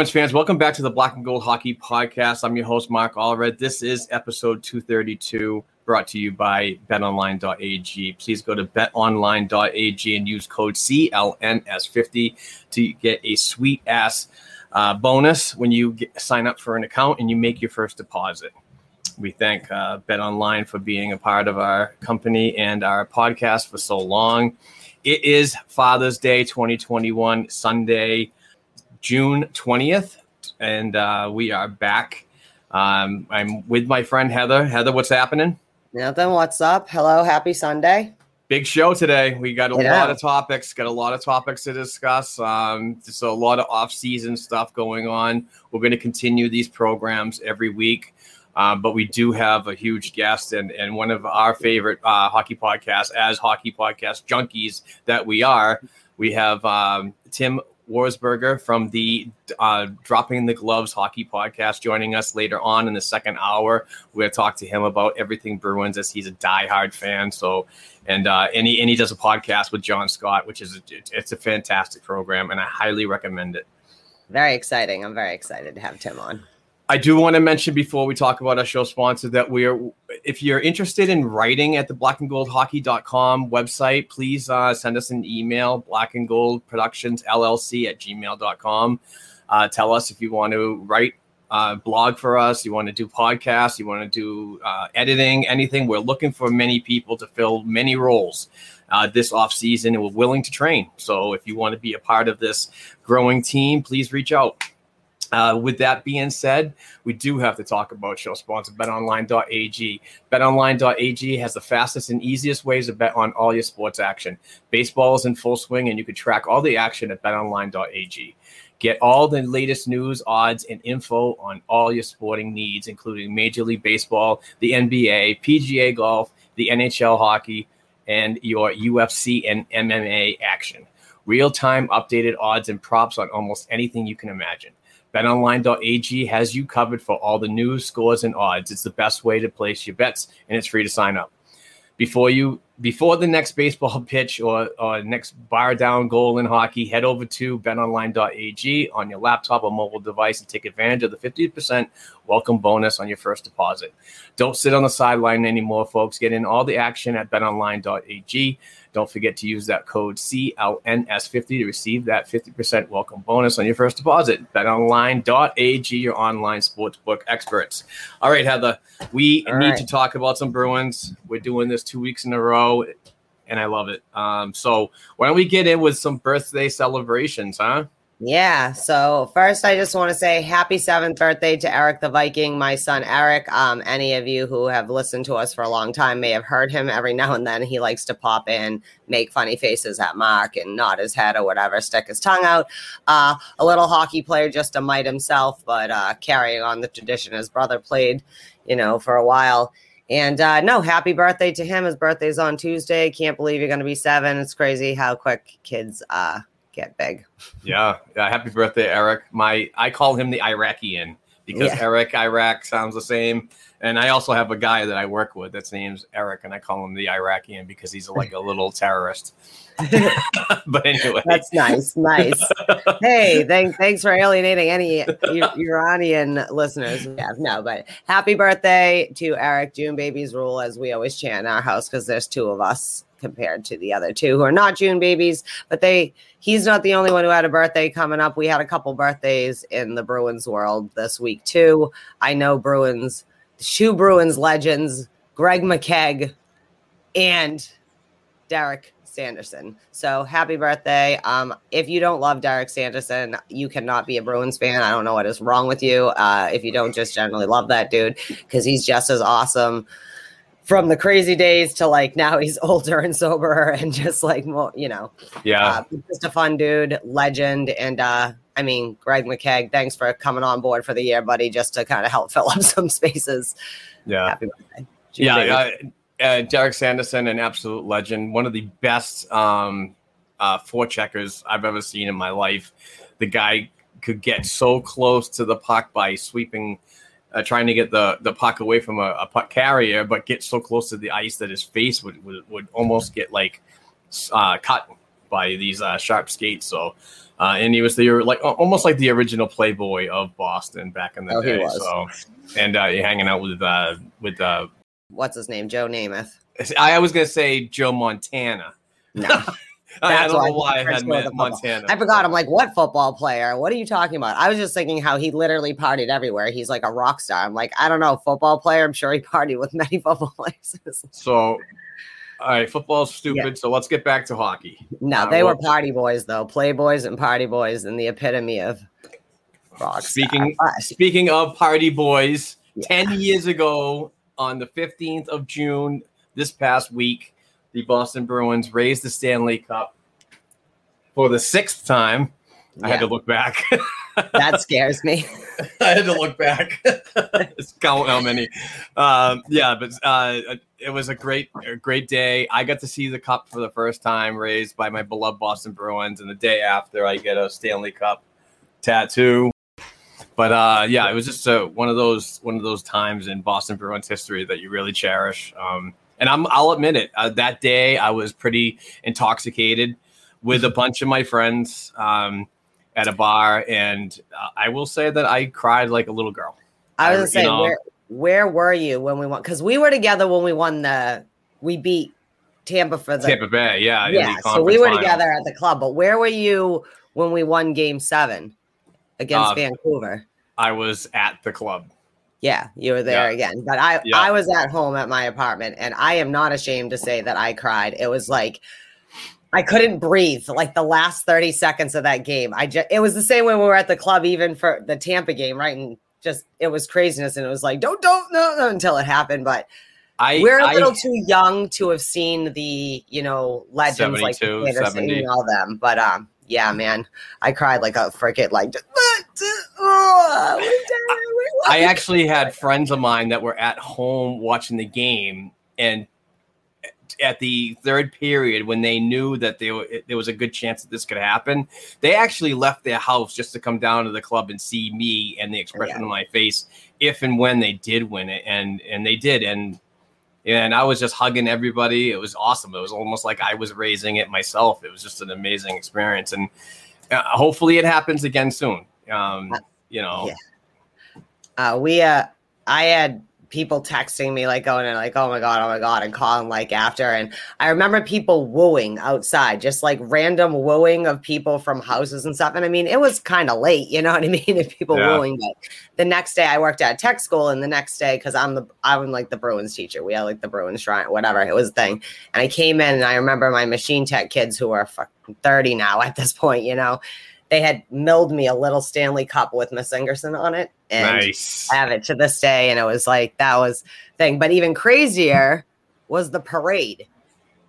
Bruins fans, welcome back to the Black and Gold Hockey Podcast. I'm your host, Mark Allred. This is episode 232, brought to you by betonline.ag. Please go to betonline.ag and use code CLNS50 to get a sweet ass uh, bonus when you get, sign up for an account and you make your first deposit. We thank uh, BetOnline for being a part of our company and our podcast for so long. It is Father's Day 2021, Sunday. June 20th, and uh, we are back. Um, I'm with my friend Heather. Heather, what's happening? Nothing. What's up? Hello. Happy Sunday. Big show today. We got a know. lot of topics. Got a lot of topics to discuss. Um, just a lot of off-season stuff going on. We're going to continue these programs every week, um, but we do have a huge guest and and one of our favorite uh, hockey podcasts, as hockey podcast junkies that we are. We have um, Tim Wirzburger from the uh, Dropping the Gloves hockey podcast joining us later on in the second hour. To talk to him about everything Bruins as he's a diehard fan. So, and uh, and he and he does a podcast with John Scott, which is a, it's a fantastic program, and I highly recommend it. Very exciting. I'm very excited to have Tim on. I do want to mention before we talk about our show sponsor that we are, if you're interested in writing at the blackandgoldhockey.com website, please uh, send us an email, black and gold productions LLC at gmail.com. Uh, tell us if you want to write uh, blog for us, you want to do podcasts, you want to do uh, editing, anything. We're looking for many people to fill many roles uh, this off season, and we're willing to train. So if you want to be a part of this growing team, please reach out. Uh, with that being said, we do have to talk about show sponsor betonline.ag. Betonline.ag has the fastest and easiest ways to bet on all your sports action. Baseball is in full swing, and you can track all the action at betonline.ag. Get all the latest news, odds, and info on all your sporting needs, including Major League Baseball, the NBA, PGA Golf, the NHL hockey, and your UFC and MMA action. Real time updated odds and props on almost anything you can imagine. BetOnline.ag has you covered for all the news, scores, and odds. It's the best way to place your bets, and it's free to sign up. Before you before the next baseball pitch or, or next bar down goal in hockey, head over to betonline.ag on your laptop or mobile device and take advantage of the 50% welcome bonus on your first deposit. Don't sit on the sideline anymore, folks. Get in all the action at betonline.ag. Don't forget to use that code CLNS50 to receive that 50% welcome bonus on your first deposit. BetOnline.ag, your online sportsbook experts. All right, Heather, we All need right. to talk about some Bruins. We're doing this two weeks in a row, and I love it. Um, so why don't we get in with some birthday celebrations, huh? Yeah. So first, I just want to say happy seventh birthday to Eric the Viking, my son Eric. Um, any of you who have listened to us for a long time may have heard him every now and then. He likes to pop in, make funny faces at Mark, and nod his head or whatever, stick his tongue out. Uh, a little hockey player, just a mite himself, but uh, carrying on the tradition. His brother played, you know, for a while. And uh, no, happy birthday to him. His birthday's on Tuesday. Can't believe you're going to be seven. It's crazy how quick kids uh, get big. Yeah, yeah. Happy birthday, Eric. My I call him the Iraqian because Yeah. Eric Iraq sounds the same. And I also have a guy that I work with that's name's Eric, and I call him the Iraqian because he's like a little terrorist. but anyway, That's nice, nice. hey, thank, thanks for alienating any Iranian listeners. Yeah, no, but happy birthday to Eric. June babies rule, as we always chant in our house, because there's two of us compared to the other two who are not June babies. But they, he's not the only one who had a birthday coming up. We had a couple birthdays in the Bruins world this week too. I know Bruins, shoe Bruins legends, Greg McKegg, and Derek Sanderson. So happy birthday. Um, if you don't love Derek Sanderson, you cannot be a Bruins fan. I don't know what is wrong with you. Uh, if you don't just generally love that dude, because he's just as awesome from the crazy days to like now he's older and sober and just like more, you know, yeah, uh, just a fun dude, legend. And uh, I mean, Greg McKegg, thanks for coming on board for the year, buddy, just to kind of help fill up some spaces. yeah. Happy birthday. June yeah, uh, uh, Derek Sanderson, an absolute legend, one of the best um, uh, forecheckers I've ever seen in my life. The guy could get so close to the puck by sweeping, uh, trying to get the, the puck away from a, a puck carrier, but get so close to the ice that his face would would, would almost get like uh, cut by these uh, sharp skates. So. Uh, and he was the like almost like the original Playboy of Boston back in the Oh, he day. was. So, and uh, hanging out with uh, with uh, What's his name? Joe Namath. I was gonna say Joe Montana. No. I, don't know why I had first wrote the Mon- football. Montana. I forgot. I'm like, what football player? What are you talking about? I was just thinking how he literally partied everywhere. He's like a rock star. I'm like, I don't know, football player. I'm sure he partied with many football players. So, all right, football's stupid. So let's get back to hockey. no, Uh, they were party boys though, playboys and party boys, and the epitome of rock. Speaking star. Speaking of party boys, Yeah. ten years ago on the fifteenth of June this past week, the Boston Bruins raised the Stanley Cup for the sixth time. I had to look back. that scares me. I had to look back. Count how many. Um, yeah, but uh, it was a great, a great day. I got to see the cup for the first time, raised by my beloved Boston Bruins, and the day after, I get a Stanley Cup tattoo. But uh, yeah, it was just uh, one of those one of those times in Boston Bruins history that you really cherish. Um, and I'm, I'll admit it. Uh, that day, I was pretty intoxicated with a bunch of my friends. Um, at a bar, and uh, I will say that I cried like a little girl. I was I- gonna say, know- where where were you when we won? Because we were together when we won the. We beat Tampa for the. Tampa Bay, yeah, yeah, so we were final. together at the club. But where were you when we won Game Seven against Uh, Vancouver? I was at the club. Yeah, you were there Yeah. again. But I Yeah. I was at home at my apartment and I am not ashamed to say that I cried. It was like I couldn't breathe like the last 30 seconds of that game. I just it was the same way we were at the club even for the Tampa game, right? And just it was craziness and it was like don't don't no, no until it happened, but I we're a little too young to have seen the, you know, legends like 72, Anderson 70. and all them. But um yeah, man, I cried like a freaking like just, uh, we're dead, we're I actually had friends of mine that were at home watching the game, and at the third period, when they knew that they, were- there was a good chance that this could happen, they actually left their house just to come down to the club and see me and the expression Yeah. on my face if and when they did win it, and and they did, and and I was just hugging everybody. It was awesome. It was almost like I was raising it myself. It was just an amazing experience, and uh, hopefully it happens again soon. Um, you know, Yeah. uh, we uh i had people texting me like going and like oh my god oh my god and calling like after. And i remember people wooing outside just like random wooing of people from houses and stuff. And i mean it was kind of late you know what i mean and people Yeah. wooing. But the next day i worked at tech school and the next day because i'm the i'm like the bruins teacher. We had like the bruins shrine whatever it was a thing. And i came in and i remember my machine tech kids who are fucking 30 now at this point you know they had milled me a little Stanley Cup with Miss Ingerson on it, and Nice. I have it to this day. And it was like that was thing. But even crazier was the parade.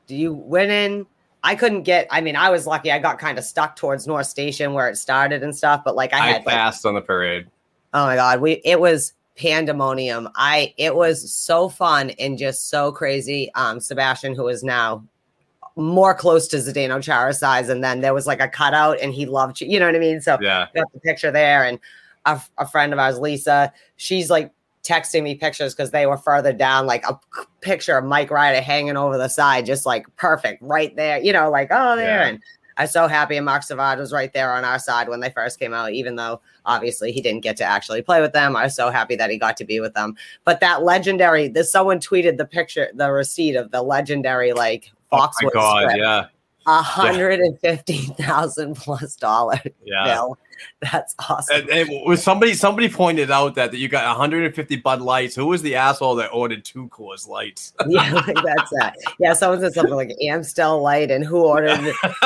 Do you went in? I couldn't get. I mean, I was lucky. I got kind of stuck towards North Station where it started and stuff. But like I I had like, passed on the parade. Oh my god, we it was pandemonium. I it was so fun and just so crazy. Um, Sebastian, who is now more close to Zdeno Chara's size, and then there was like a cutout, and he loved you. You know what I mean? So Yeah. got the picture there, and a, a friend of ours, Lisa, she's like texting me pictures because they were further down, like a picture of Mike Ryder hanging over the side, just like perfect right there. You know, like oh there, Yeah. and I was so happy. And Marc Savard was right there on our side when they first came out, even though obviously he didn't get to actually play with them. I was so happy that he got to be with them. But that legendary, this someone tweeted the picture, the receipt of the legendary like Oh my Foxwood god, script, yeah. a hundred and fifty thousand plus dollar Yeah. bill. That's awesome. And, and somebody somebody pointed out that, that you got 150 Bud Lights. Who was the asshole that ordered two Coors Lights? yeah, like that's that. Yeah, someone said something like Amstel Light and who ordered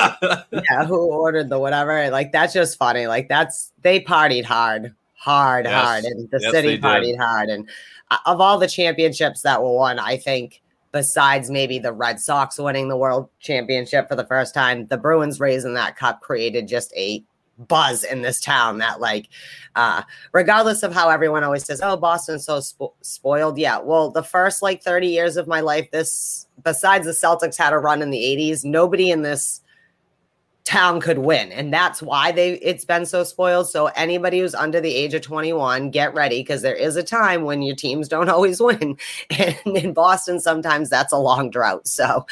yeah, who ordered the whatever. Like that's just funny. Like that's they partied hard, hard, Yes. hard, and the Yes, city they did. partied hard. And uh, of all the championships that were won, I think besides maybe the Red Sox winning the World Championship for the first time, the Bruins raising that cup created just a buzz in this town that like uh regardless of how everyone always says oh boston's so spo- spoiled yeah well the first like 30 years of my life this besides the celtics had a run in the 80s nobody in this town could win. And that's why they it's been so spoiled. So anybody who's under the age of 21 get ready because there is a time when your teams don't always win. And in boston sometimes that's a long drought. So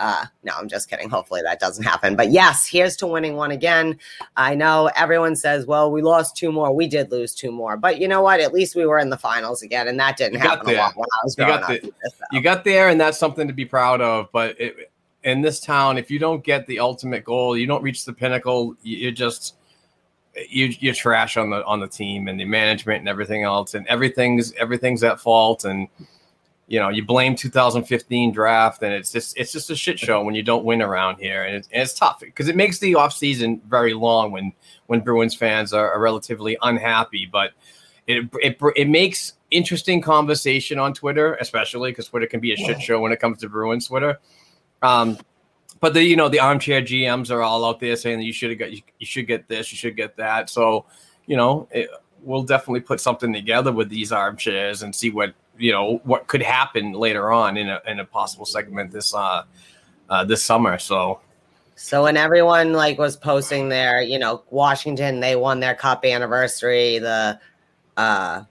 uh no i'm just kidding. Hopefully that doesn't happen. But yes here's to winning one again. I know everyone says well we lost two more. We did lose two more. But you know what? At least we were in the finals again and that didn't You happen a lot when i was You growing got up. the- either, so. you got there, and that's something to be proud of. But it, in this town, if you don't get the ultimate goal, you don't reach the pinnacle. you- You're just you you're trash on the on the team and the management and everything else, and everything's everything's at fault. And you know, you blame 2015 draft, and it's just it's just a shit show when you don't win around here, and it's, and it's tough because it makes the off season very long when when Bruins fans are, are relatively unhappy, but it, it it makes interesting conversation on Twitter, especially because Twitter can be a shit show when it comes to Bruins Twitter. Um, but the you know the armchair GMs are all out there saying that you should have got you, you should get this, you should get that. So you know it, we'll definitely put something together with these armchairs and see what you know what could happen later on in a in a possible segment this uh, uh this summer. So So when everyone like was posting their, you know, Washington, they won their cup anniversary, the uh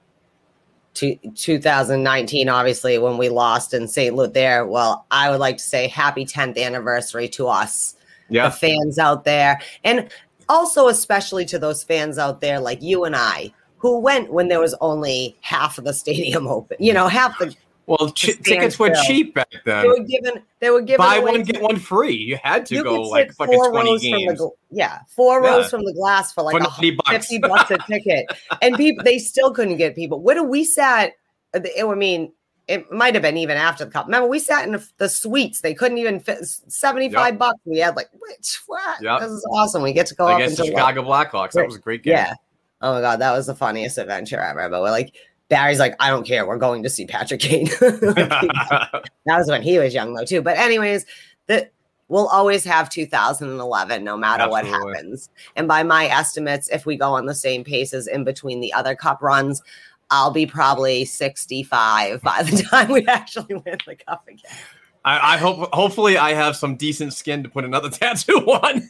two, 2019, obviously, when we lost in St. Louis there. Well, I would like to say happy 10th anniversary to us, yeah, the fans out there. And also especially to those fans out there like you and I who went when there was only half of the stadium open. You know, half the well, ch- tickets were cheap back then. they were given they were given Buy one get one free. You had to you go like fucking twenty rows from the games. yeah four Yeah. rows from the glass for like For a 90 bucks. 50 bucks a ticket and people they still couldn't get people what do we sat uh, it, I mean it might have been even after the cup remember we sat in the, the suites they couldn't even fit 75 Yep. bucks we had like which what Yep. this is awesome we get to go up against into Chicago Blackhawks. That was a great game. yeah oh my god that was the funniest adventure ever but we're like Barry's like, I don't care. We're going to see Patrick Kane. that was when he was young, though, too. But, anyways, the we'll always have 2011 no matter what happens. And by my estimates, if we go on the same paces in between the other cup runs, I'll be probably 65 by the time we actually win the cup again. I, I hope. Hopefully, I have some decent skin to put another tattoo on.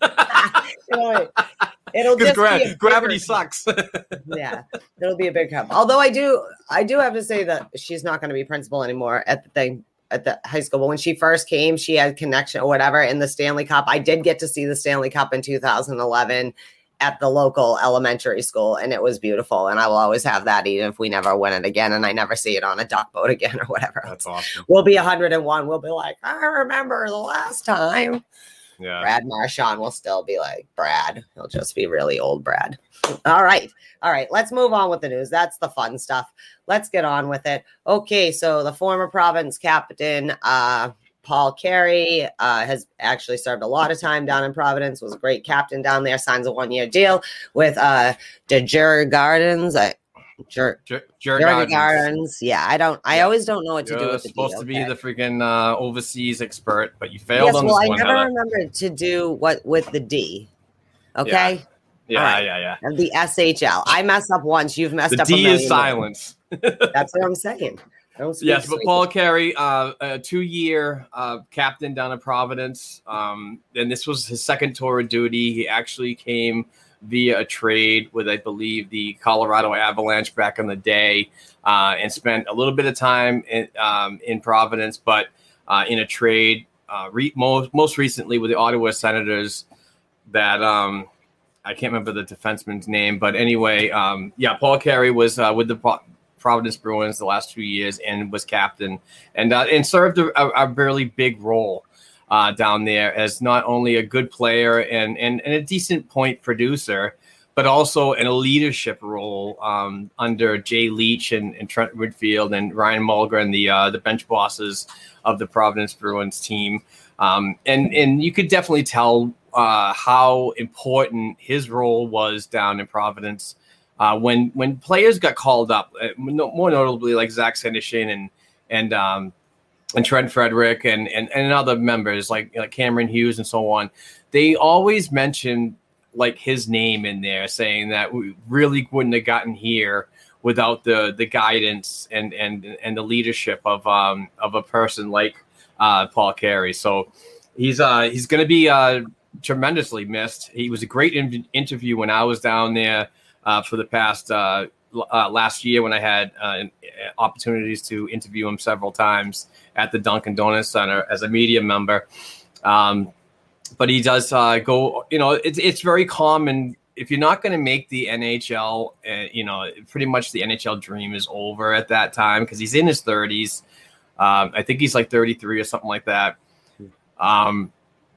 It'll just be a gravity sucks. yeah, it'll be a big help. Although I do, I do have to say that she's not going to be principal anymore at the thing at the high school. But when she first came, she had connection or whatever in the Stanley Cup. I did get to see the Stanley Cup in 2011 at the local elementary school, and it was beautiful. And I will always have that, even if we never win it again, and I never see it on a duck boat again or whatever. That's awesome. We'll be 101. We'll be like, I remember the last time. Yeah. Brad Marchand will still be like Brad. He'll just be really old Brad. All right. All right. Let's move on with the news. That's the fun stuff. Let's get on with it. Okay. So the former Providence captain, uh, Paul Carey uh, has actually served a lot of time down in Providence. Was a great captain down there. Signs a one-year deal with uh, the Jur Gardens. I, Jur, Jer- Jur Gardens. Gardens. Yeah, I don't. I Yeah. always don't know what to do You're with supposed to be okay? the freaking uh, overseas expert, but you failed Yes, on well, I one. never Heather. remembered to do what with the D. Okay, Yeah, All right. yeah, yeah. and the SHL. I mess up once. You've messed The up. a D is silence. That's what I'm saying. I don't speak Yes, but Paul Carey, uh, a two-year uh, captain down in Providence, um, and this was his second tour of duty. He actually came via a trade with, I believe, the Colorado Avalanche back in the day, uh, and spent a little bit of time in, um, in Providence, but uh, in a trade uh, re- most most recently with the Ottawa Senators. That um, I can't remember the defenseman's name, but anyway, um, yeah, Paul Carey was uh, with the Providence Bruins the last two years and was captain and uh, and served a, a, really big role uh, down there as not only a good player and, and, and a decent point producer, but also in a leadership role um, under Jay Leach and, and Trent Whitfield and Ryan Mulgren, the uh, the bench bosses of the Providence Bruins team. Um, and and you could definitely tell uh, how important his role was down in Providence uh, when when players got called up, uh, more notably like Zach Senyshyn and and um, and Trent Frederic and, and and other members like, like Cameron Hughes and so on. They always mentioned like his name in there, saying that we really wouldn't have gotten here without the the guidance and and and the leadership of um of a person like uh, Paul Carey. So he's uh he's going to be uh tremendously missed. He was a great in- interview when I was down there uh, for the past uh, uh, last year when I had uh, opportunities to interview him several times at the Dunkin' Donuts Center as a media member. Um, but he does uh, go. You know, it's it's very common if you're not going to make the NHL. Uh, you know, pretty much the NHL dream is over at that time because he's in his 30s. Um, I think he's like 33 or something like that. Um,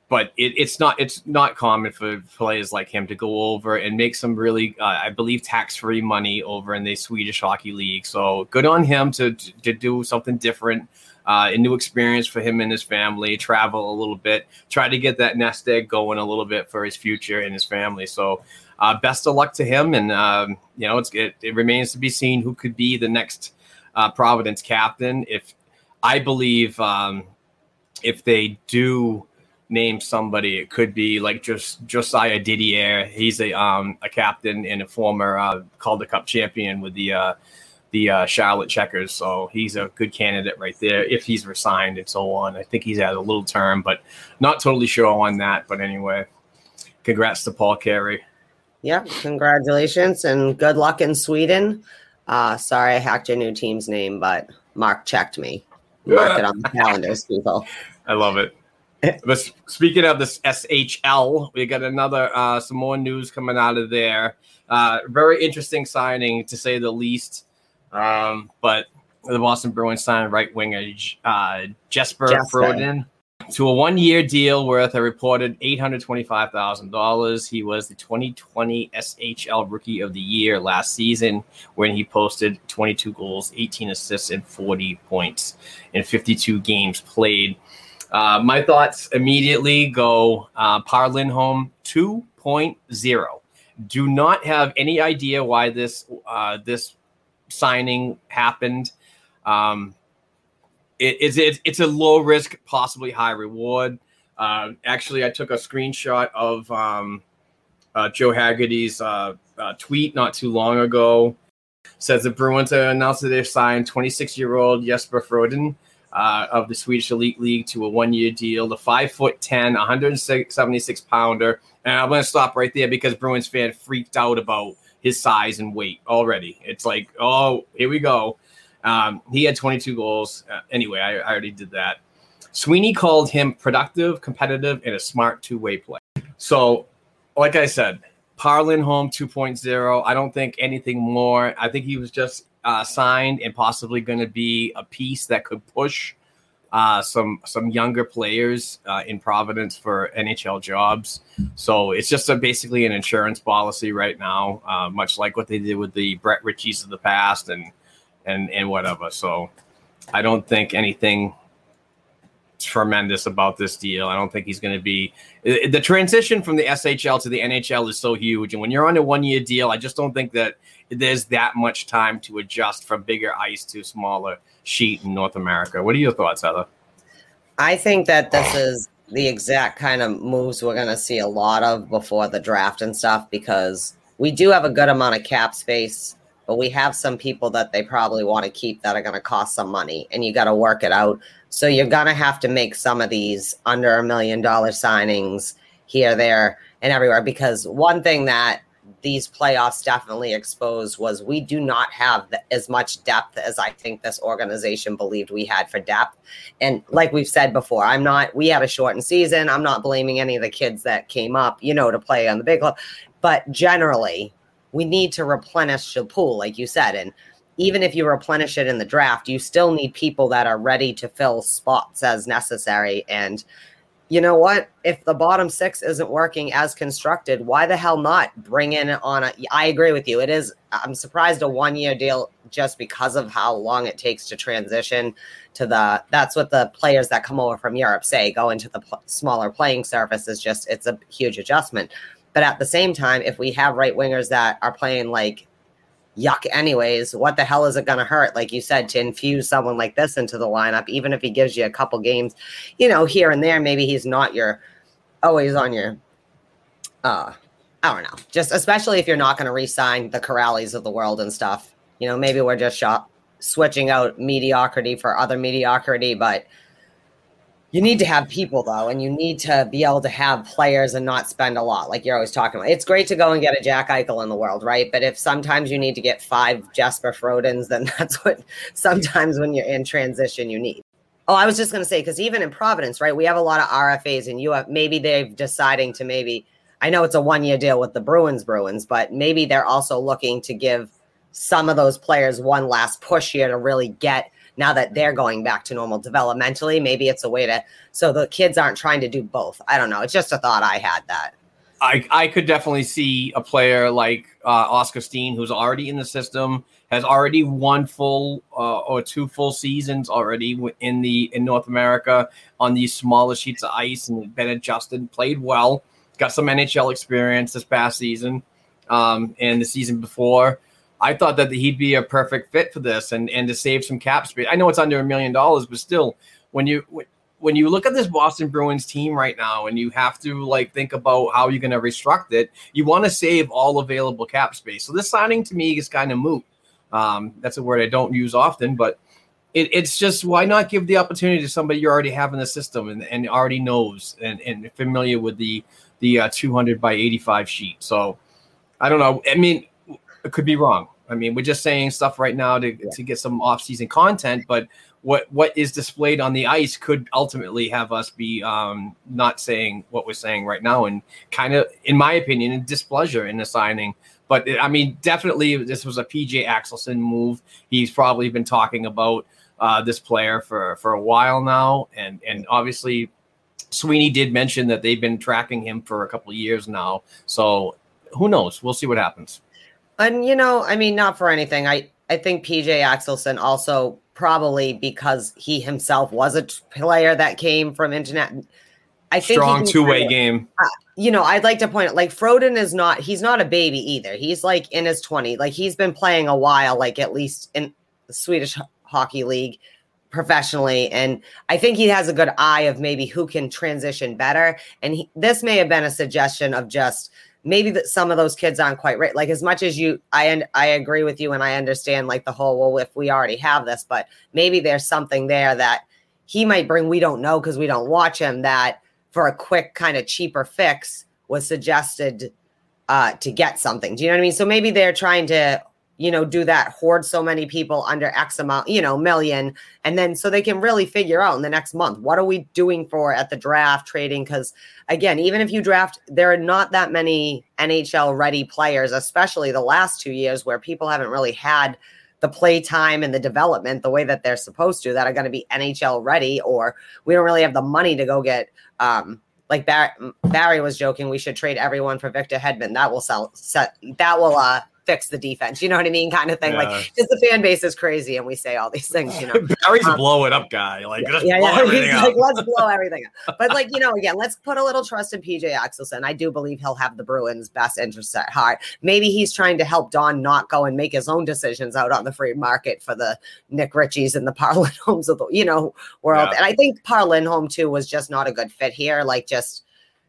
but it, it's not it's not common for players like him to go over and make some really uh, I believe tax free money over in the Swedish hockey league. So good on him to to do something different. Uh, a new experience for him and his family. Travel a little bit, try to get that nest egg going a little bit for his future and his family. So, uh, best of luck to him. And um, you know, it, it remains to be seen who could be the next uh, Providence captain. If I believe um, if they do name somebody, it could be like just Josiah Didier. He's a um, a captain and a former uh, Calder Cup champion with the uh, the uh, Charlotte Checkers. So he's a good candidate right there if he's resigned and so on. I think he's had a little term, but not totally sure on that. But anyway, congrats to Paul Carey. Yeah, congratulations and good luck in Sweden. Uh, sorry I hacked your new team's name, but Mark checked me. Mark it on the calendars, people. I love it. But speaking of this SHL, we got another uh, some more news coming out of there. Uh, very interesting signing to say the least. Um, but the Boston Bruins signed right winger uh, Jesper. Froden to a one year deal worth a reported eight hundred twenty five thousand dollars. He was the twenty twenty SHL Rookie of the Year last season when he posted twenty two goals, eighteen assists, and forty points in fifty two games played. Uh, my thoughts immediately go uh, Par Lindholm 2.0. Do not have any idea why this uh, this signing happened. Um, it, it's it, it's a low risk, possibly high reward. Uh, actually, I took a screenshot of um, uh, Joe Haggerty's uh, uh, tweet not too long ago. Says the Bruins announced that they've signed 26 year old Jesper Froden uh, of the Swedish Elite League to a one year deal. The five foot 10, 176 pounder. And I'm going to stop right there because Bruins fan freaked out about his size and weight already. It's like, oh, here we go. Um, he had 22 goals. Uh, anyway, I, I already did that. Sweeney called him productive, competitive, and a smart two way play. So, like I said, Par Lindholm 2.0. I don't think anything more. I think he was just uh, signed and possibly going to be a piece that could push uh, some some younger players uh, in Providence for NHL jobs. So it's just a, basically an insurance policy right now, uh, much like what they did with the Brett Ritchies of the past and and and whatever. So I don't think anything tremendous about this deal. I don't think he's going to be the transition from the SHL to the NHL is so huge. And when you're on a one year deal, I just don't think that there's that much time to adjust from bigger ice to smaller sheet in North America. What are your thoughts, Heather? I think that this is the exact kind of moves we're going to see a lot of before the draft and stuff because we do have a good amount of cap space, but we have some people that they probably want to keep that are going to cost some money, and you got to work it out. So you're going to have to make some of these under a million dollar signings here, there, and everywhere because one thing that these playoffs definitely exposed was we do not have the, as much depth as I think this organization believed we had for depth. And like we've said before, I'm not, we had a shortened season. I'm not blaming any of the kids that came up, you know, to play on the big club. But generally, we need to replenish the pool, like you said. And even if you replenish it in the draft, you still need people that are ready to fill spots as necessary. And you know what? If the bottom six isn't working as constructed, why the hell not bring in on a? I agree with you. It is. I'm surprised a one year deal just because of how long it takes to transition to the. That's what the players that come over from Europe say. Go into the pl- smaller playing surface is just. It's a huge adjustment. But at the same time, if we have right wingers that are playing like yuck anyways what the hell is it going to hurt? Like you said to infuse someone like this into the lineup even if he gives you a couple games you know here and there maybe he's not your always on your uh i don't know. Just especially if you're not going to re-sign the corrales of the world and stuff. You know maybe we're just shop switching out mediocrity for other mediocrity but you need to have people though, and you need to be able to have players and not spend a lot, like you're always talking about. It's great to go and get a Jack Eichel in the world, right? But if sometimes you need to get five Jesper Frodens, then that's what sometimes when you're in transition you need. Oh, I was just going to say because even in Providence, right, we have a lot of RFAs, and you have maybe they're deciding to maybe. I know it's a one year deal with the Bruins, Bruins, but maybe they're also looking to give some of those players one last push here to really get now that they're going back to normal developmentally maybe it's a way to so the kids aren't trying to do both. I don't know. It's just a thought i had that. I, I could definitely see a player like uh, Oskar Steen, who's already in the system, has already one full uh, or two full seasons already in the in North America on these smaller sheets of ice, and been adjusted, played well, got some NHL experience this past season, um, and the season before. I thought that he'd be a perfect fit for this and and to save some cap space. I know it's under a million dollars, but still, when you when you look at this Boston Bruins team right now, and you have to like think about how you're going to restruct it, you want to save all available cap space. So this signing to me is kind of moot. Um, that's a word I don't use often, but it, it's just why not give the opportunity to somebody you already have in the system and, and already knows and, and familiar with the the uh, 200 by 85 sheet. So I don't know. I mean, it could be wrong. I mean, we're just saying stuff right now to, yeah. to get some off-season content, but what what is displayed on the ice could ultimately have us be um, not saying what we're saying right now, and kind of, in my opinion, in displeasure in the signing. But I mean, definitely, this was a PJ Axelsson move. He's probably been talking about uh, this player for for a while now, and and obviously, Sweeney did mention that they've been tracking him for a couple of years now. So who knows? We'll see what happens. And you know, I mean, not for anything. I I think PJ Axelsson also probably because he himself was a player that came from internet. I think strong two way game. Uh, you know, I'd like to point out like Froden is not he's not a baby either. He's like in his 20. Like he's been playing a while, like at least in the Swedish hockey league professionally and i think he has a good eye of maybe who can transition better and he, this may have been a suggestion of just maybe that some of those kids aren't quite right. Like as much as you, I I agree with you, and I understand like the whole well, if we already have this, but maybe there's something there that he might bring. We don't know because we don't watch him. That for a quick kind of cheaper fix was suggested uh, to get something. Do you know what I mean? So maybe they're trying to you know, do that, hoard so many people under X amount, you know, million. And then so they can really figure out in the next month, what are we doing for at the draft trading? Because again, even if you draft, there are not that many NHL ready players, especially the last two years where people haven't really had the play time and the development the way that they're supposed to that are going to be NHL ready, or we don't really have the money to go get, um, like Barry, Barry was joking, we should trade everyone for Victor Hedman. That will sell, set, that will, uh, fix the defense. You know what I mean? Kind of thing. Yeah. Like, because the fan base is crazy and we say all these things, you know. Barry's Um, blow it up guy. Like, just yeah, yeah. He's up. like, let's blow everything up. But like, you know, again, let's put a little trust in PJ Axelsson. I do believe he'll have the Bruins' best interests at heart. Maybe he's trying to help Don not go and make his own decisions out on the free market for the Nick Ritchies and the Parlin homes of the, you know, world. Yeah. And I think Par Lindholm too was just not a good fit here, like just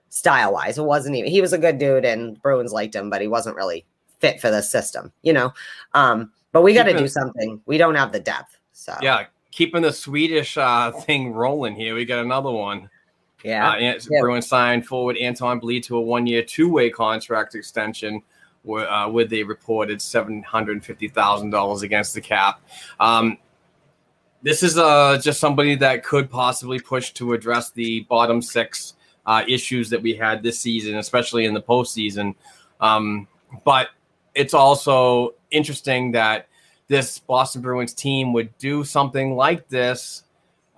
style wise. It wasn't even he was a good dude and Bruins liked him, but he wasn't really fit for the system, you know. Um, but we got to do something. We don't have the depth. So Yeah, keeping the Swedish uh, thing rolling here. We got another one. yeah. Uh, Yeah. Bruins signed forward Anton Blidh to a one-year, two-way contract extension with, uh, with a reported seven hundred fifty thousand dollars against the cap. Um, this is uh, just somebody that could possibly push to address the bottom six uh, issues that we had this season, especially in the postseason. Um, but it's also interesting that this Boston Bruins team would do something like this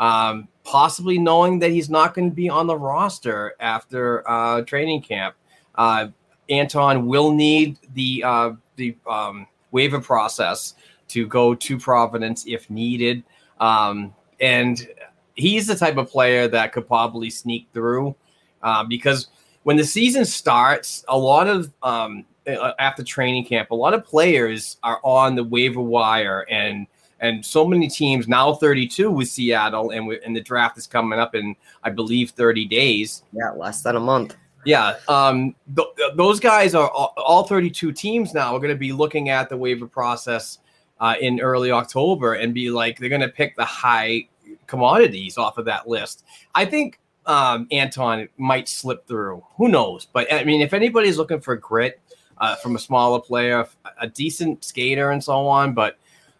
um, possibly knowing that he's not going to be on the roster after uh, training camp. Uh, Anton will need the uh, the um, waiver process to go to Providence if needed, um, and he's the type of player that could probably sneak through uh, because when the season starts, a lot of um, after training camp, a lot of players are on the waiver wire and and so many teams now 32 with Seattle and, we- and the draft is coming up in I believe 30 days. Yeah, less than a month. Yeah, um, th- th- those guys are all, all 32 teams now are going to be looking at the waiver process uh, in early October and be like they're going to pick the high commodities off of that list. I think um, Anton might slip through. Who knows? But I mean, if anybody's looking for grit uh, from a smaller player, a decent skater, and so on, but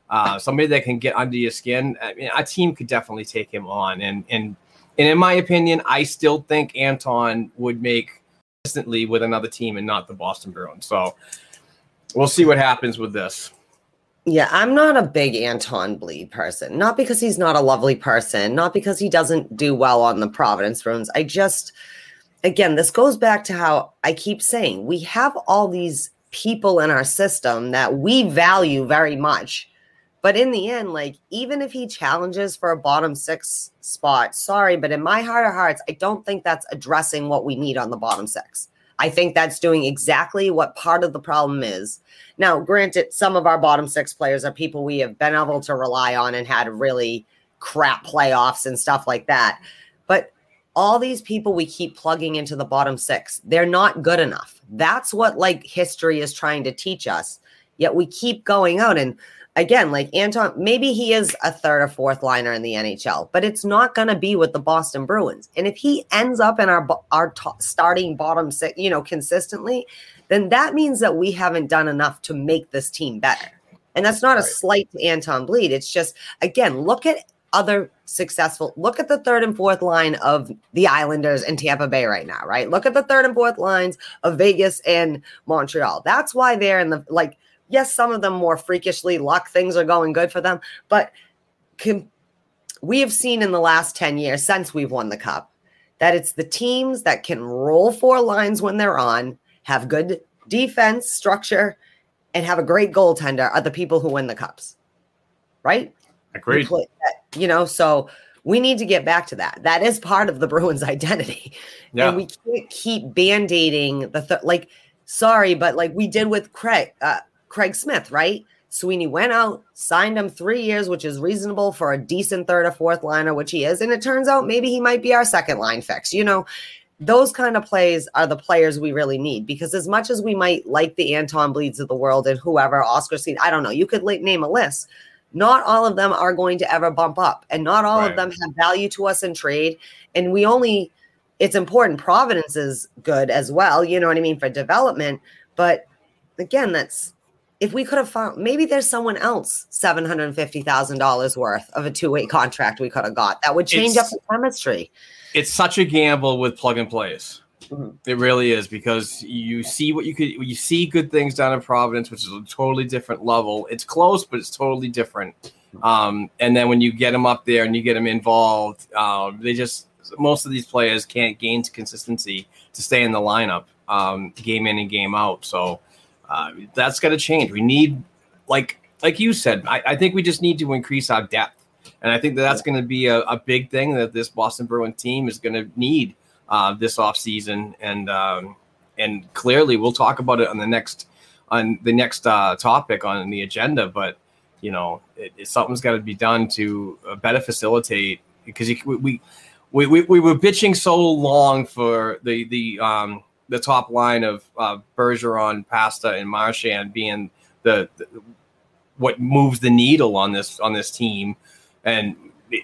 uh, somebody that can get under your skin, I mean, a team could definitely take him on. And and and in my opinion, I still think Anton would make consistently with another team and not the Boston Bruins. So we'll see what happens with this. Yeah, I'm not a big Anton Blidh person. Not because he's not a lovely person, not because he doesn't do well on the Providence Bruins. I just, again, this goes back to how I keep saying we have all these people in our system that we value very much. But in the end, like, even if he challenges for a bottom six spot, sorry, but in my heart of hearts, I don't think that's addressing what we need on the bottom six. I think that's doing exactly what part of the problem is. Now, granted, some of our bottom six players are people we have been able to rely on and had really crap playoffs and stuff like that. All these people we keep plugging into the bottom six, they're not good enough. That's what like history is trying to teach us. Yet we keep going out and again, like Anton, maybe he is a third or fourth liner in the NHL, but it's not going to be with the Boston Bruins. And if he ends up in our our to- starting bottom six, you know, consistently, then that means that we haven't done enough to make this team better. And that's not a slight to Anton Blidh. It's just again, look at other successful. Look at the third and fourth line of the Islanders and Tampa Bay right now, right? Look at the third and fourth lines of Vegas and Montreal. That's why they're in the like yes, some of them more freakishly luck things are going good for them, but can, we have seen in the last 10 years since we've won the cup that it's the teams that can roll four lines when they're on, have good defense structure, and have a great goaltender are the people who win the cups. Right? Agreed. play You know, so we need to get back to that. That is part of the Bruins' identity. Yeah. And we can't keep band-aiding the th- like sorry, but like we did with Craig uh, Craig Smith, right? Sweeney went out, signed him three years, which is reasonable for a decent third or fourth liner, which he is. And it turns out maybe he might be our second line fix. You know, those kind of plays are the players we really need because as much as we might like the Anton Blidhs of the world and whoever, Oskar Steen, I don't know, you could name a list. Not all of them are going to ever bump up, and not all Right. of them have value to us in trade. And we only, it's important. Providence is good as well, you know what I mean, for development. But again, that's if we could have found maybe there's someone else seven hundred and fifty thousand dollars worth of a two way contract we could have got that would change It's- up the chemistry. it's such a gamble with plug and plays. Mhm. It really is because you see what you could you see good things down in Providence, which is a totally different level. It's close, but it's totally different. Um, and then when you get them up there and you get them involved, um, they just most of these players can't gain consistency to stay in the lineup um, game in and game out. So Uh, that's got to change. We need, like like you said, I, I think we just need to increase our depth, and I think that that's going to be a, a big thing that this Boston Bruin team is going to need uh, this offseason. and um, and clearly we'll talk about it on the next on the next uh, topic on the agenda, but you know, it, it, something's got to be done to uh, better facilitate because we, we, we, we were bitching so long for the, the, um, the top line of uh, Bergeron, Pasta, and Marchand being the, the what moves the needle on this on this team, and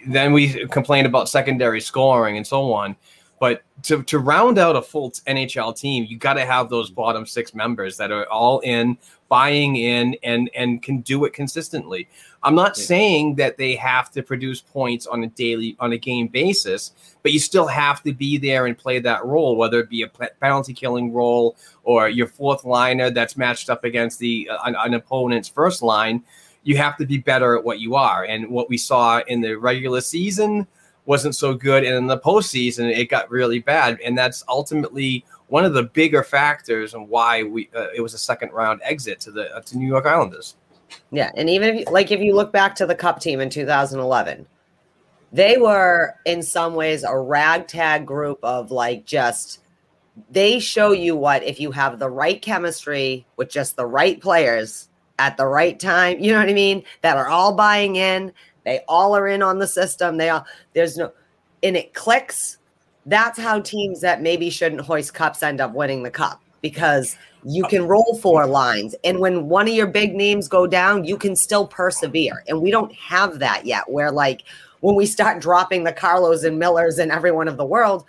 then we complain about secondary scoring and so on. But to, to round out a full NHL team, you got to have those bottom six members that are all in, buying in, and and can do it consistently. I'm not yeah. saying that they have to produce points on a daily, on a game basis, but you still have to be there and play that role, whether it be a penalty killing role or your fourth liner that's matched up against the uh, an, an opponent's first line. You have to be better at what you are, and what we saw in the regular season wasn't so good, and in the postseason it got really bad, and that's ultimately one of the bigger factors and why we uh, it was a second round exit to the uh, to New York Islanders. Yeah, and even if you, like if you look back to the Cup team in 2011, they were in some ways a ragtag group of like just they show you what if you have the right chemistry with just the right players at the right time, you know what I mean, that are all buying in, they all are in on the system. They all there's no and it clicks. That's how teams that maybe shouldn't hoist cups end up winning the cup because you can roll four lines. And when one of your big names go down, you can still persevere. And we don't have that yet. Where like when we start dropping the Carlos and Millers and everyone of the world,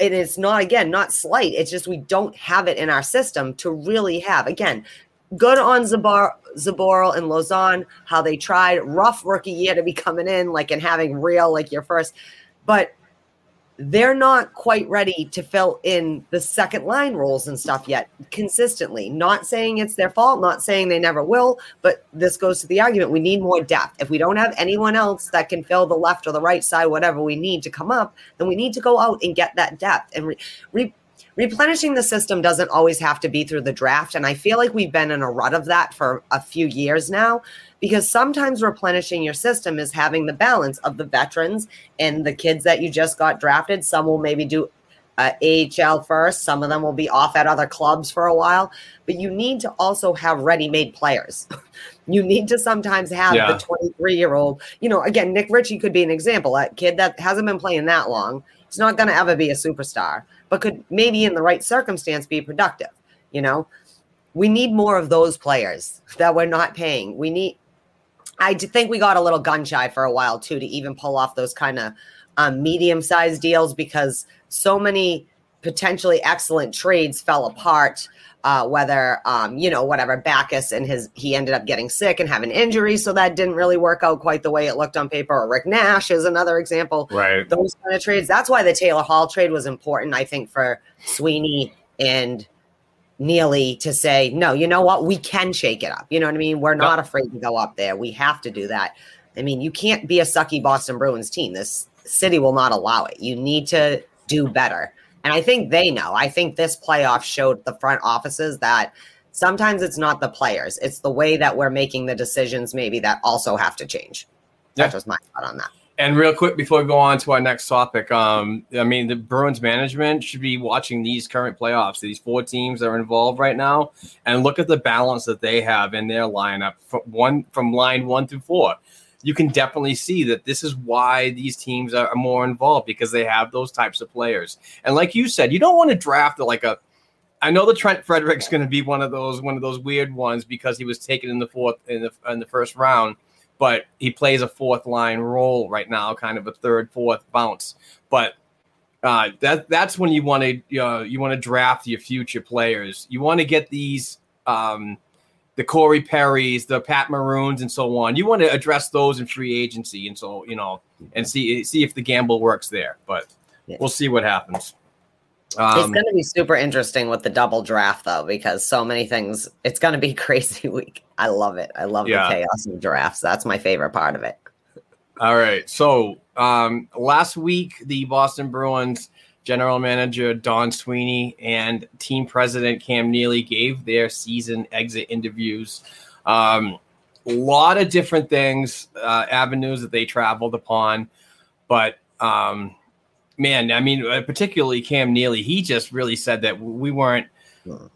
and it is not again not slight. It's just we don't have it in our system to really have. Again, good on Zabar, Zboril and Lauzon, how they tried. Rough rookie year to be coming in, like and having real, like your first, but they're not quite ready to fill in the second line roles and stuff yet consistently. Not saying it's their fault, not saying they never will, but this goes to the argument we need more depth. If we don't have anyone else that can fill the left or the right side, whatever we need to come up, then we need to go out and get that depth and re- re- replenishing the system doesn't always have to be through the draft. And I feel like we've been in a rut of that for a few years now because sometimes replenishing your system is having the balance of the veterans and the kids that you just got drafted. Some will maybe do uh, AHL first, some of them will be off at other clubs for a while, but you need to also have ready made players. you need to sometimes have yeah. the 23 year old, you know, again, Nick Ritchie could be an example, a kid that hasn't been playing that long. He's not going to ever be a superstar but could maybe in the right circumstance be productive. You know, we need more of those players that we're not paying. We need, I think we got a little gun shy for a while too to even pull off those kind of um, medium sized deals because so many potentially excellent trades fell apart uh, whether um, you know whatever Backes and his he ended up getting sick and having injuries, so that didn't really work out quite the way it looked on paper. Or Rick Nash is another example. Right, those kind of trades. That's why the Taylor Hall trade was important, I think, for Sweeney and Neely to say, no, you know what, we can shake it up. You know what I mean? We're not afraid to go up there. We have to do that. I mean, you can't be a sucky Boston Bruins team. This city will not allow it. You need to do better. And I think they know. I think this playoff showed the front offices that sometimes it's not the players, it's the way that we're making the decisions, maybe that also have to change. Yeah. That's just my thought on that. And real quick before we go on to our next topic, um, I mean the Bruins management should be watching these current playoffs, these four teams that are involved right now, and look at the balance that they have in their lineup from one from line one through four you can definitely see that this is why these teams are more involved because they have those types of players. And like you said, you don't want to draft like a. I know the Trent Frederic's going to be one of those one of those weird ones because he was taken in the fourth in the in the first round, but he plays a fourth line role right now, kind of a third fourth bounce. But uh, that that's when you want to uh, you want to draft your future players. You want to get these. Um, the Corey Perrys, the Pat Maroons, and so on. You want to address those in free agency, and so you know, and see see if the gamble works there. But we'll see what happens. Um, it's going to be super interesting with the double draft, though, because so many things. It's going to be crazy week. I love it. I love yeah. the chaos of drafts. That's my favorite part of it. All right. So um, last week, the Boston Bruins general manager Don Sweeney and team president Cam Neely gave their season exit interviews. Um, a lot of different things, uh, avenues that they traveled upon, but um, man, I mean, uh, particularly Cam Neely, he just really said that we weren't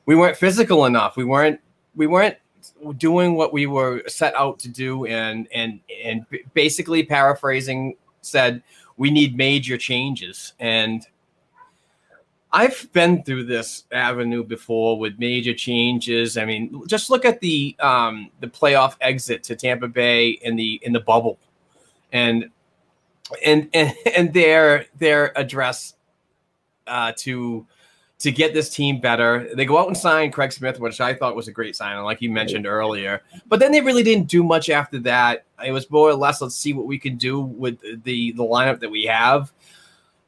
we weren't physical enough. We weren't we weren't doing what we were set out to do, and and and basically paraphrasing said we need major changes and I've been through this avenue before with major changes. I mean, just look at the um, the playoff exit to Tampa Bay in the in the bubble, and and and, and their their address uh, to to get this team better. They go out and sign Craig Smith, which I thought was a great sign, like you mentioned earlier. But then they really didn't do much after that. It was more or less, let's see what we can do with the the lineup that we have.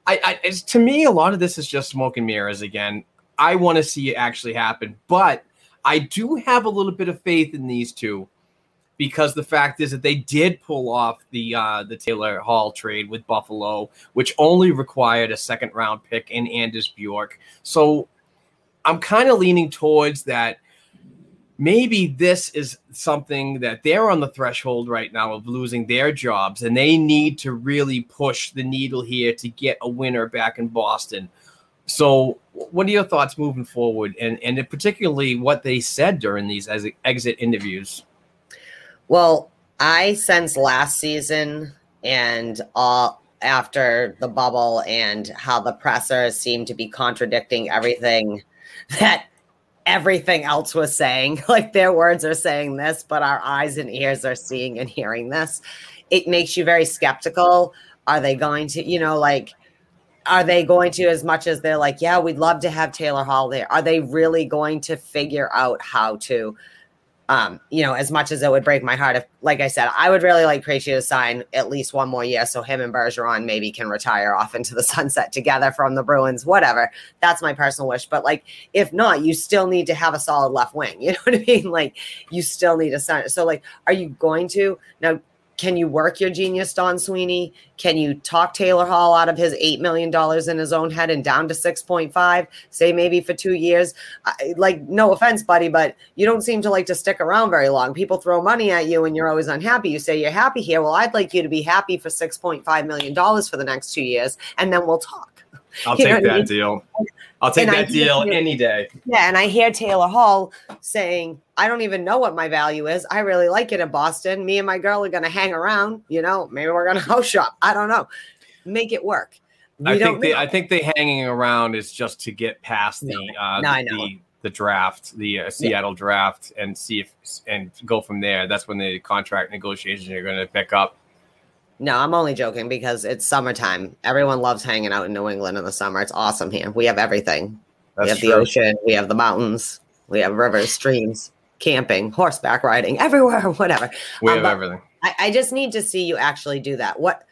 I, I to me, a lot of this is just smoke and mirrors again. I want to see it actually happen, but I do have a little bit of faith in these two because the fact is that they did pull off the uh, the Taylor Hall trade with Buffalo, which only required a second round pick in Anders Bjork. So I'm kind of leaning towards that. Maybe this is something that they're on the threshold right now of losing their jobs, and they need to really push the needle here to get a winner back in Boston. So, what are your thoughts moving forward, and and particularly what they said during these exit interviews? Well, I sense last season and all after the bubble and how the pressers seem to be contradicting everything that everything else was saying. Like their words are saying this, but our eyes and ears are seeing and hearing this. It makes you very skeptical. Are they going to, you know, like, are they going to, as much as they're like, yeah, we'd love to have Taylor Hall there, are they really going to figure out how to? Um, you know, as much as it would break my heart, if, like I said, I would really like Krejci to sign at least one more year so him and Bergeron maybe can retire off into the sunset together from the Bruins, whatever. That's my personal wish. But like, if not, you still need to have a solid left wing. You know what I mean? Like, you still need a center. So, like, are you going to now? Can you work your genius, Don Sweeney? Can you talk Taylor Hall out of his $8 million in his own head and down to 6.5, say maybe for two years? I, like, no offense, buddy, but you don't seem to like to stick around very long. People throw money at you and you're always unhappy. You say you're happy here. Well, I'd like you to be happy for $6.5 million for the next two years, and then we'll talk. I'll take that I mean? deal. I'll take and that deal any day. Yeah, and I hear Taylor Hall saying, "I don't even know what my value is. I really like it in Boston. Me and my girl are going to hang around. You know, maybe we're going to house shop. I don't know. Make it work." We I think they, I think they hanging around is just to get past the no, uh, no, the, the draft, the uh, Seattle yeah. draft, and see if and go from there. That's when the contract negotiations are going to pick up. No, I'm only joking because it's summertime. Everyone loves hanging out in New England in the summer. It's awesome here. We have everything. That's we have true. the ocean, we have the mountains, we have rivers, streams, camping, horseback riding, everywhere, whatever. We um, have everything. I, I just need to see you actually do that. What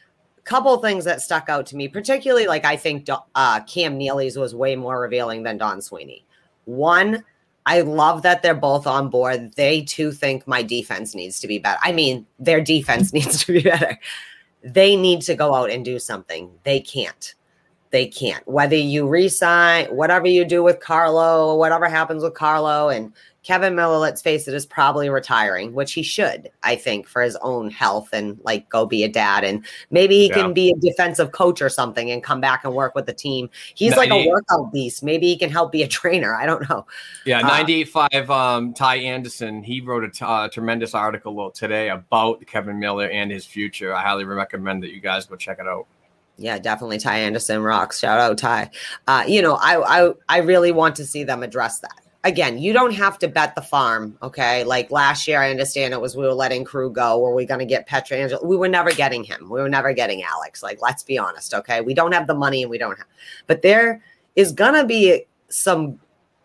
couple things that stuck out to me, particularly like I think uh, Cam Neely's was way more revealing than Don Sweeney. One, I love that they're both on board. They too think my defense needs to be better. I mean, their defense needs to be better they need to go out and do something. They can't. They can't. Whether you resign, whatever you do with Carlo, whatever happens with Carlo and Kevan Miller, let's face it, is probably retiring, which he should, I think, for his own health and like go be a dad. And maybe he yeah. can be a defensive coach or something and come back and work with the team. He's like a workout beast. Maybe he can help be a trainer. I don't know. Yeah, uh, um, Ty Anderson, he wrote a t- uh, tremendous article today about Kevan Miller and his future. I highly recommend that you guys go check it out. Yeah, definitely. Ty Anderson rocks. Shout out Ty. Uh, you know, I, I I really want to see them address that again, you don't have to bet the farm. Okay. Like last year, I understand it was we were letting Krug go. Were we going to get Pietrangelo? We were never getting him. We were never getting Alex. Like, let's be honest. Okay. We don't have the money and we don't have, but there is going to be some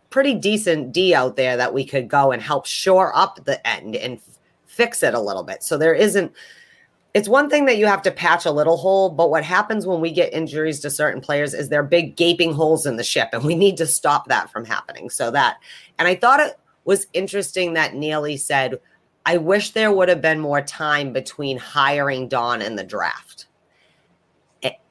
pretty decent D out there that we could go and help shore up the end and f- fix it a little bit. So there isn't, it's one thing that you have to patch a little hole, but what happens when we get injuries to certain players is there are big gaping holes in the ship, and we need to stop that from happening. So that, and I thought it was interesting that Neely said, I wish there would have been more time between hiring Don and the draft.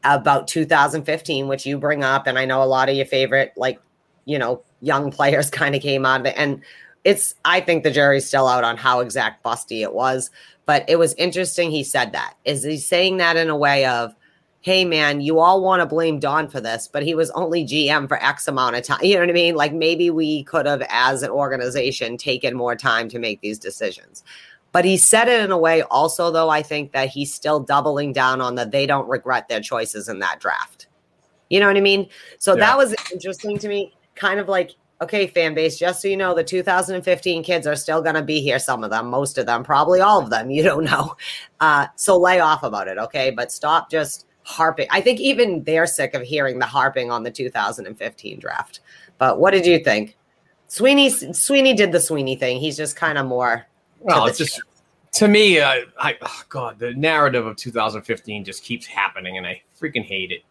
about 2015, which you bring up, and I know a lot of your favorite, like, you know, young players kind of came out of it. And it's, I think the jury's still out on how exact busty it was, but it was interesting he said that. Is he saying that in a way of, hey man, you all want to blame Don for this, but he was only GM for X amount of time. You know what I mean? Like maybe we could have, as an organization, taken more time to make these decisions. But he said it in a way also, though, I think that he's still doubling down on that they don't regret their choices in that draft. You know what I mean? So Yeah. that was interesting to me. Kind of like, okay, fan base, just so you know, the 2015 kids are still going to be here. Some of them, most of them, probably all of them. You don't know. Uh, so lay off about it, okay? But stop just harping. I think even they're sick of hearing the harping on the 2015 draft. But what did you think? Sweeney Sweeney did the Sweeney thing. He's just kind of more. Well, it's just to me, uh, I oh God, the narrative of 2015 just keeps happening, and I freaking hate it.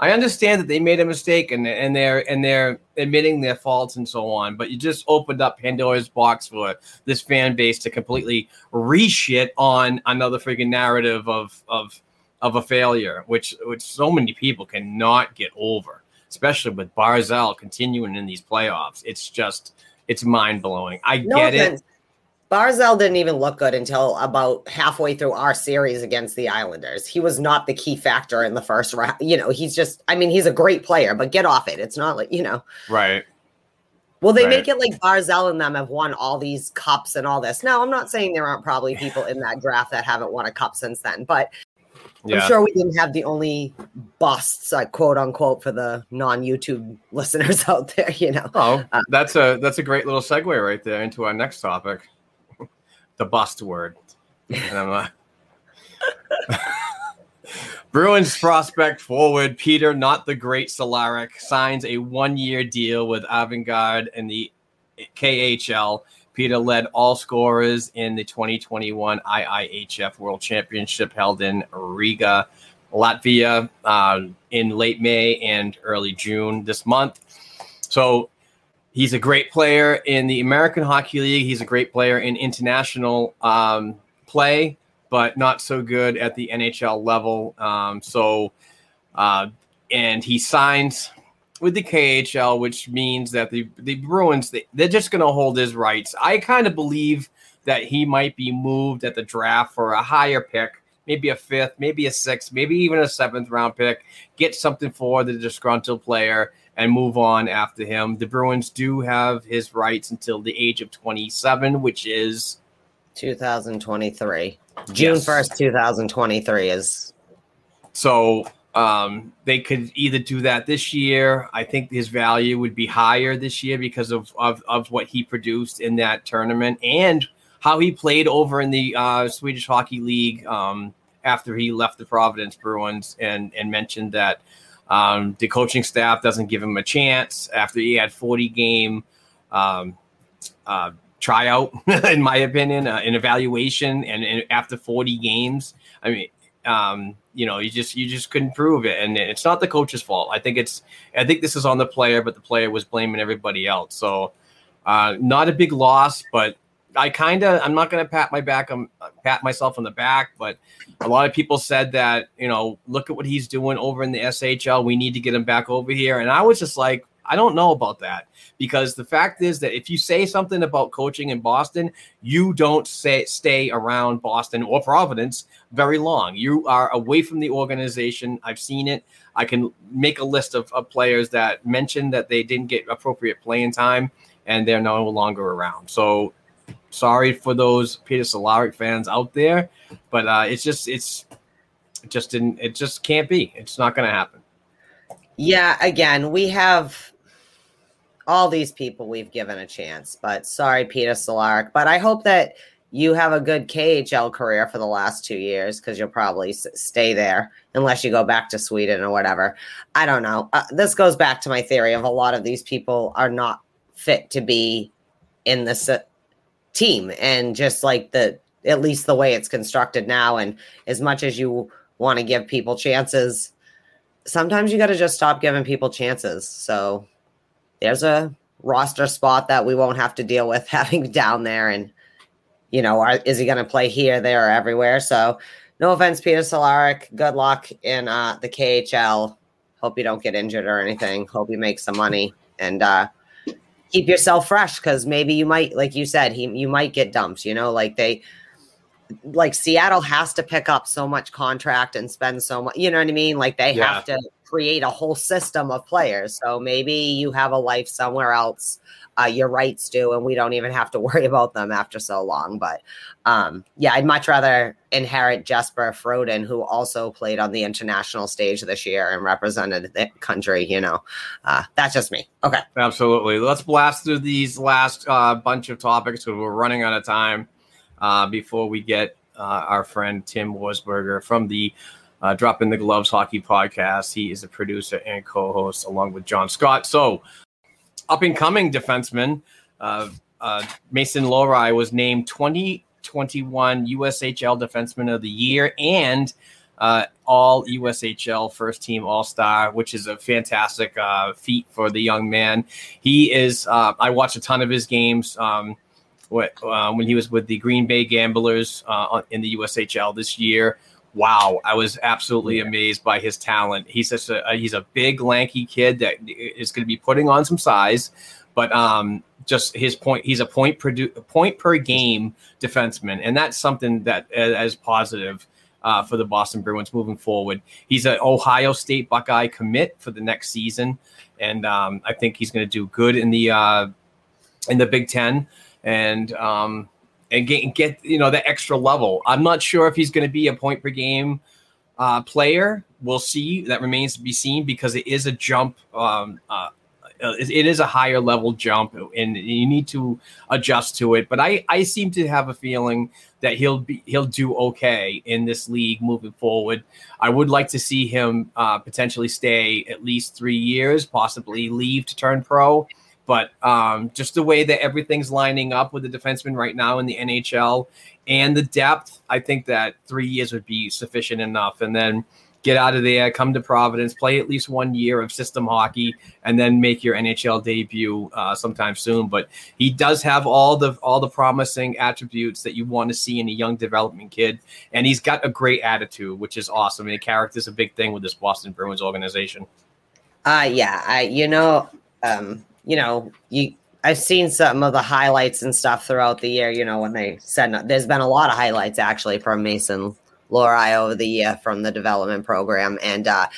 I understand that they made a mistake and and they're and they're admitting their faults and so on, but you just opened up Pandora's box for this fan base to completely reshit on another freaking narrative of of of a failure, which which so many people cannot get over, especially with Barzal continuing in these playoffs. It's just it's mind blowing. I No get it. Barzal didn't even look good until about halfway through our series against the Islanders. He was not the key factor in the first round. You know, he's just, I mean, he's a great player, but get off it. It's not like, you know, Right. will they Right. make it like Barzal and them have won all these cups and all this? No, I'm not saying there aren't probably people in that draft that haven't won a cup since then, but Yeah. I'm sure we didn't have the only busts, like quote unquote, for the non YouTube listeners out there, you know. Oh, Uh, that's a that's a great little segue right there into our next topic, the bust word. And I'm like, Bruins prospect forward Peter, not the great Cehlarik, signs a one-year deal with Avangard in the KHL. Peter led all scorers in the 2021 IIHF World Championship held in Riga, Latvia, uh, in late May and early June this month. So he's a great player in the American Hockey League. He's a great player in international um, play, but not so good at the NHL level. Um, so, uh, and he signs with the KHL, which means that the the Bruins they, they're just going to hold his rights. I kind of believe that he might be moved at the draft for a higher pick. Maybe a fifth, maybe a sixth, maybe even a seventh round pick. Get something for the disgruntled player and move on after him. The Bruins do have his rights until the age of 27, which is 2023. June Yes. 1st, 2023 is so um, they could either do that this year. I think his value would be higher this year because of, of, of what he produced in that tournament and how he played over in the uh, Swedish Hockey League um, after he left the Providence Bruins and, and mentioned that um, the coaching staff doesn't give him a chance after he had 40 game um, uh, tryout, in my opinion, uh, an evaluation, and, and after 40 games, I mean, um, you know, you just you just couldn't prove it, and it's not the coach's fault. I think it's I think this is on the player, but the player was blaming everybody else. So, uh, not a big loss, but I kind of I'm not going to pat my back um, pat myself on the back, but a lot of people said that you know look at what he's doing over in the SHL. We need to get him back over here, and I was just like, I don't know about that because the fact is that if you say something about coaching in Boston, you don't say stay around Boston or Providence very long. You are away from the organization. I've seen it. I can make a list of, of players that mentioned that they didn't get appropriate playing time and they're no longer around. So sorry for those Peter Cehlarik fans out there, but uh, it's just it's it just didn't it just can't be. It's not going to happen. Yeah, again, we have all these people we've given a chance, but sorry, Peter Cehlarik. But I hope that you have a good KHL career for the last two years because you'll probably stay there unless you go back to Sweden or whatever. I don't know. Uh, this goes back to my theory of a lot of these people are not fit to be in uh, team and just like the at least the way it's constructed now and as much as you want to give people chances sometimes you got to just stop giving people chances. So there's a roster spot that we won't have to deal with having down there. And, you know, are, is he going to play here, there, or everywhere? So no offense, Peter Cehlarik. Good luck in uh, the KHL. Hope you don't get injured or anything. Hope you make some money and uh, keep yourself fresh because maybe you might, like you said, he you might get dumped. You know, like they, like Seattle has to pick up so much contract and spend so much. You know what I mean? Like they Yeah. have to create a whole system of players. So maybe you have a life somewhere else. Uh, your rights do, and we don't even have to worry about them after so long. But um, yeah, I'd much rather inherit Jesper Froden, who also played on the international stage this year and represented the country. You know, uh, that's just me. Okay. Absolutely. Let's blast through these last uh, bunch of topics because we're running out of time uh, before we get uh, our friend Tim Wirzburger from the uh, the Gloves Hockey Podcast. He is a producer and co host along with John Scott. So, up and coming defenseman, uh, uh, Mason Lohrei was named 2021 USHL Defenseman of the Year and uh, all USHL first team All Star, which is a fantastic uh, feat for the young man. He is. Uh, I watched a ton of his games. Um, uh, when he was with the Green Bay Gamblers uh, in the USHL this year. Wow, I was absolutely amazed by his talent. He's such a he's a big, lanky kid that is going to be putting on some size, but um, just his point. He's a point per point per game defenseman, and that's something that as positive uh, for the Boston Bruins moving forward. He's an Ohio State Buckeye commit for the next season, and um, I think he's going to do good in the uh, in the Big Ten and um, and get get you know the extra level. I'm not sure if he's going to be a point per game uh, player. We'll see. That remains to be seen because it is a jump. Um, uh, it it is a higher level jump, and you need to adjust to it. But I, I seem to have a feeling that he'll be he'll do okay in this league moving forward. I would like to see him uh, potentially stay at least three years, possibly leave to turn pro. But um, just the way that everything's lining up with the defenseman right now in the NHL and the depth, I think that three years would be sufficient enough. And then get out of there, come to Providence, play at least one year of system hockey, and then make your NHL debut uh, sometime soon. But he does have all the all the promising attributes that you want to see in a young development kid, and he's got a great attitude, which is awesome. And character is a big thing with this Boston Bruins organization. Uh yeah, I you know, um, you know, you I've seen some of the highlights and stuff throughout the year, you know, when they said there's been a lot of highlights actually from Mason Lohrei over the year from the development program. And uh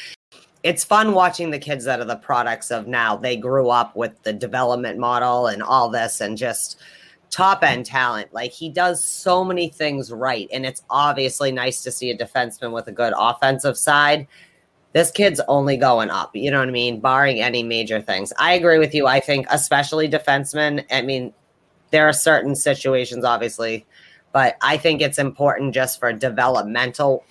it's fun watching the kids that are the products of now. They grew up with the development model and all this and just top end talent. Like he does so many things right. And it's obviously nice to see a defenseman with a good offensive side this kid's only going up. You know what I mean? Barring any major things. I agree with you. I think, especially defensemen. I mean, there are certain situations, obviously, but I think it's important just for developmental,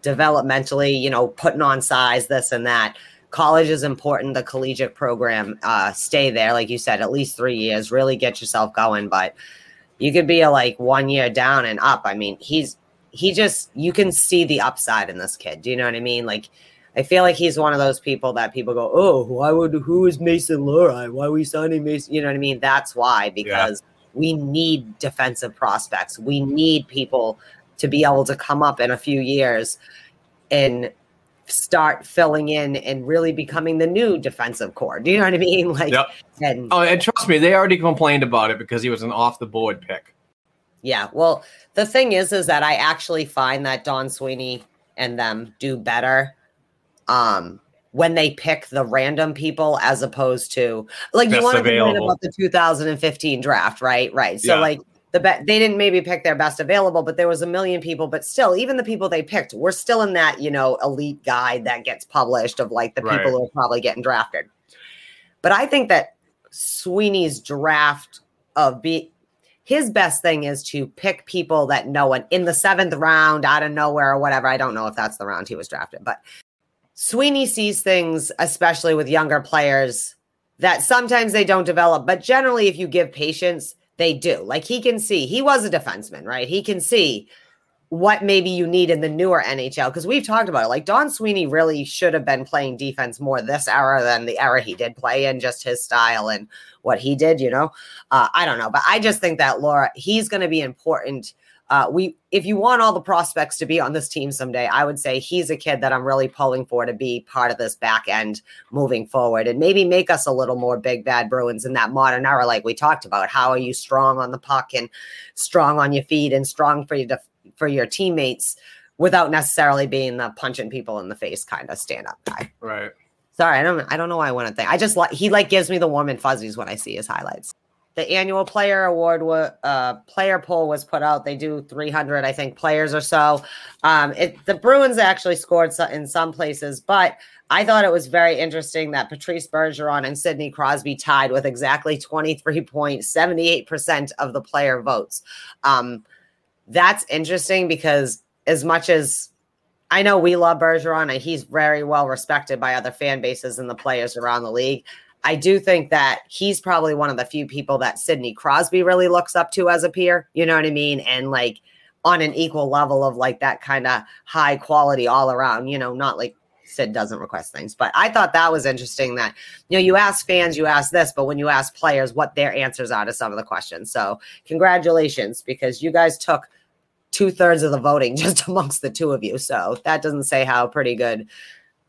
developmentally, you know, putting on size, this and that. College is important. The collegiate program, uh, stay there, like you said, at least three years. Really get yourself going. But you could be a like one year down and up. I mean, he's he just you can see the upside in this kid. Do you know what I mean? Like I feel like he's one of those people that people go, "Oh, why would who is Mason Lohrei? Why are we signing Mason?" You know what I mean? That's why because we need defensive prospects. We need people to be able to come up in a few years and start filling in and really becoming the new defensive core. Do you know what I mean? Like, Yep. and Oh, and trust me, they already complained about it because he was an off the board pick. Yeah. Well, the thing is, is that I actually find that Don Sweeney and them do better um when they pick the random people as opposed to like you want to complain about the 2015 draft, right? Right. So Yeah. like the be- they didn't maybe pick their best available, but there was a million people. But still, even the people they picked were still in that you know elite guide that gets published of like the Right. people who are probably getting drafted. But I think that Sweeney's draft of be his best thing is to pick people that no one in the seventh round out of nowhere or whatever. I don't know if that's the round he was drafted, but Sweeney sees things, especially with younger players, that sometimes they don't develop, but generally, if you give patience, they do. Like he can see, he was a defenseman, right? He can see what maybe you need in the newer NHL because we've talked about it. Like Don Sweeney really should have been playing defense more this era than the era he did play in, just his style and what he did. You know, uh, I don't know, but I just think that Lohrei, he's going to be important. Uh, we, if you want all the prospects to be on this team someday, I would say he's a kid that I'm really pulling for to be part of this back end moving forward and maybe make us a little more big bad Bruins in that modern era, like we talked about. How are you strong on the puck and strong on your feet and strong for your def- for your teammates without necessarily being the punching people in the face kind of stand up guy. Right. Sorry, I don't I don't know why I want to think. I just like he like gives me the warm and fuzzies when I see his highlights. The annual player award uh player poll was put out. They do 300 I think players or so. Um it the Bruins actually scored in some places, but I thought it was very interesting that Patrice Bergeron and Sidney Crosby tied with exactly 23.78% of the player votes. Um that's interesting because as much as I know we love Bergeron and he's very well respected by other fan bases and the players around the league. I do think that he's probably one of the few people that Sidney Crosby really looks up to as a peer. You know what I mean? And like on an equal level of like that kind of high quality all around, you know, not like Sid doesn't request things. But I thought that was interesting that, you know, you ask fans, you ask this, but when you ask players, what their answers are to some of the questions. So congratulations because you guys took two thirds of the voting just amongst the two of you. So that doesn't say how pretty good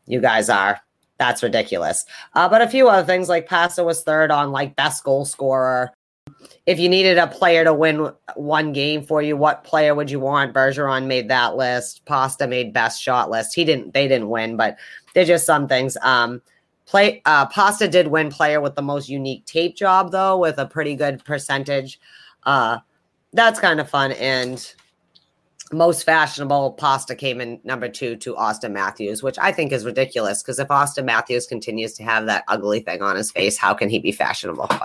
you guys are. That's ridiculous. Uh, but a few other things like Pasta was third on like best goal scorer. If you needed a player to win one game for you, what player would you want? Bergeron made that list. Pasta made best shot list. He didn't. They didn't win, but they're just some things. Um, play. Uh, Pasta did win player with the most unique tape job though, with a pretty good percentage. Uh, that's kind of fun and most fashionable pasta came in number two to Auston Matthews, which I think is ridiculous because if Auston Matthews continues to have that ugly thing on his face, how can he be fashionable?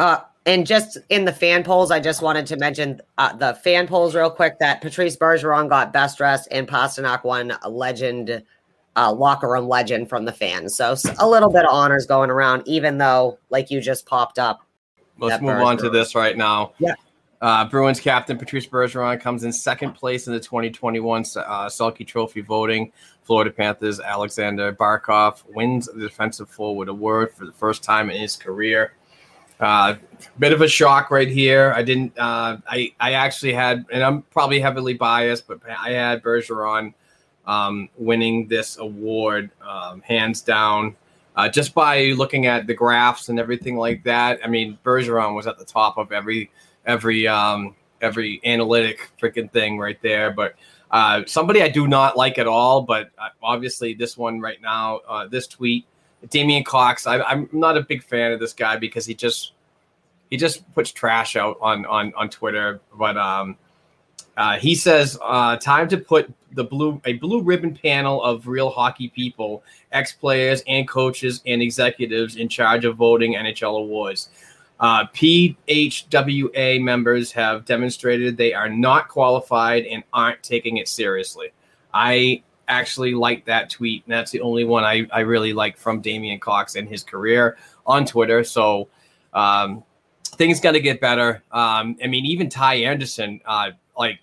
Uh, and just in the fan polls, I just wanted to mention uh, the fan polls real quick that Patrice Bergeron got best dressed and Pastrnak won a legend, uh, locker room legend from the fans. So a little bit of honors going around, even though, like you just popped up. Let's move on to this right now. Yeah. Uh, Bruins captain Patrice Bergeron comes in second place in the 2021 uh, Trophy voting. Florida Panthers Alexander Barkov wins the Defensive Forward Award for the first time in his career. Uh, bit of a shock right here. I didn't. Uh, I I actually had, and I'm probably heavily biased, but I had Bergeron um, winning this award um, hands down. Uh, just by looking at the graphs and everything like that, I mean, Bergeron was at the top of every every um, every analytic freaking thing right there. But uh, somebody I do not like at all, but uh, obviously this one right now, uh, this tweet, Damien Cox. I, I'm not a big fan of this guy because he just he just puts trash out on on on Twitter. But um, uh, he says, uh, "Time to put the blue a blue ribbon panel of real hockey people, ex players and coaches and executives in charge of voting NHL awards." Uh, PHWA members have demonstrated they are not qualified and aren't taking it seriously. I actually like that tweet. And that's the only one I, I really like from Damien Cox and his career on Twitter. So um, things got to get better. Um, I mean, even Ty Anderson, uh, like,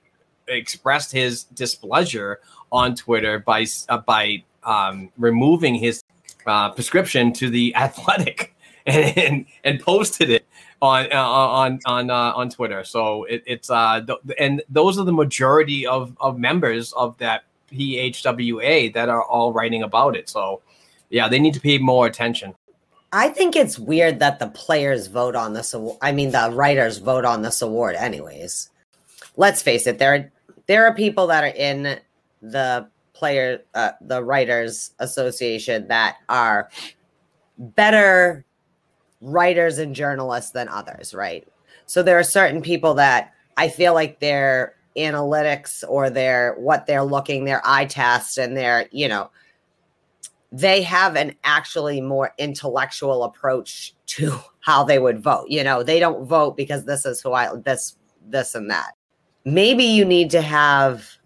expressed his displeasure on Twitter by uh, by um, removing his uh, prescription to the Athletic and, and, and posted it on uh, on on uh, on Twitter. So it, it's uh th- and those are the majority of of members of that PHWA that are all writing about it. So yeah, they need to pay more attention. I think it's weird that the players vote on this. I mean, the writers vote on this award, anyways. Let's face it there are there are people that are in the player uh, the writers association that are better writers and journalists than others, right? So there are certain people that I feel like their analytics or their what they're looking, their eye test and their, you know, they have an actually more intellectual approach to how they would vote. You know, they don't vote because this is who I this this and that. Maybe you need to have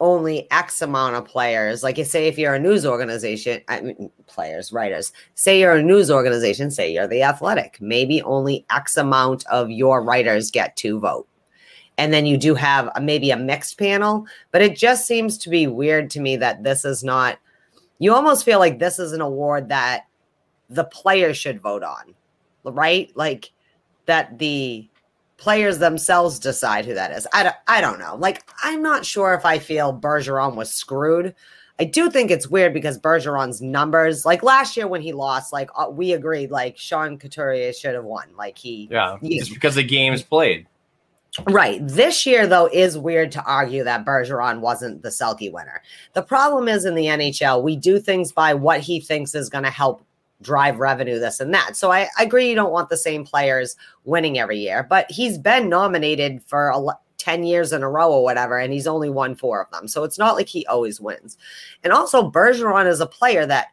only X amount of players. Like, you say, if you're a news organization, I mean, players, writers, say you're a news organization, say you're the athletic, maybe only X amount of your writers get to vote. and then you do have a, maybe a mixed panel. But it just seems to be weird to me that this is not. You almost feel like this is an award that the players should vote on, right? Like that the players themselves decide who that is. I don't, I don't know. Like, I'm not sure if I feel Bergeron was screwed. I do think it's weird because Bergeron's numbers, like last year when he lost, like uh, we agreed, like Sean Couturier should have won. Like he, Yeah, he- just because the games played. Right. This year, though, is weird to argue that Bergeron wasn't the Selke winner. The problem is in the NHL, we do things by what he thinks is going to help drive revenue, this and that. So I, I agree you don't want the same players winning every year, but he's been nominated for a, lo- 10 years in a row or whatever, and he's only won four of them. So it's not like he always wins. And also, Bergeron is a player that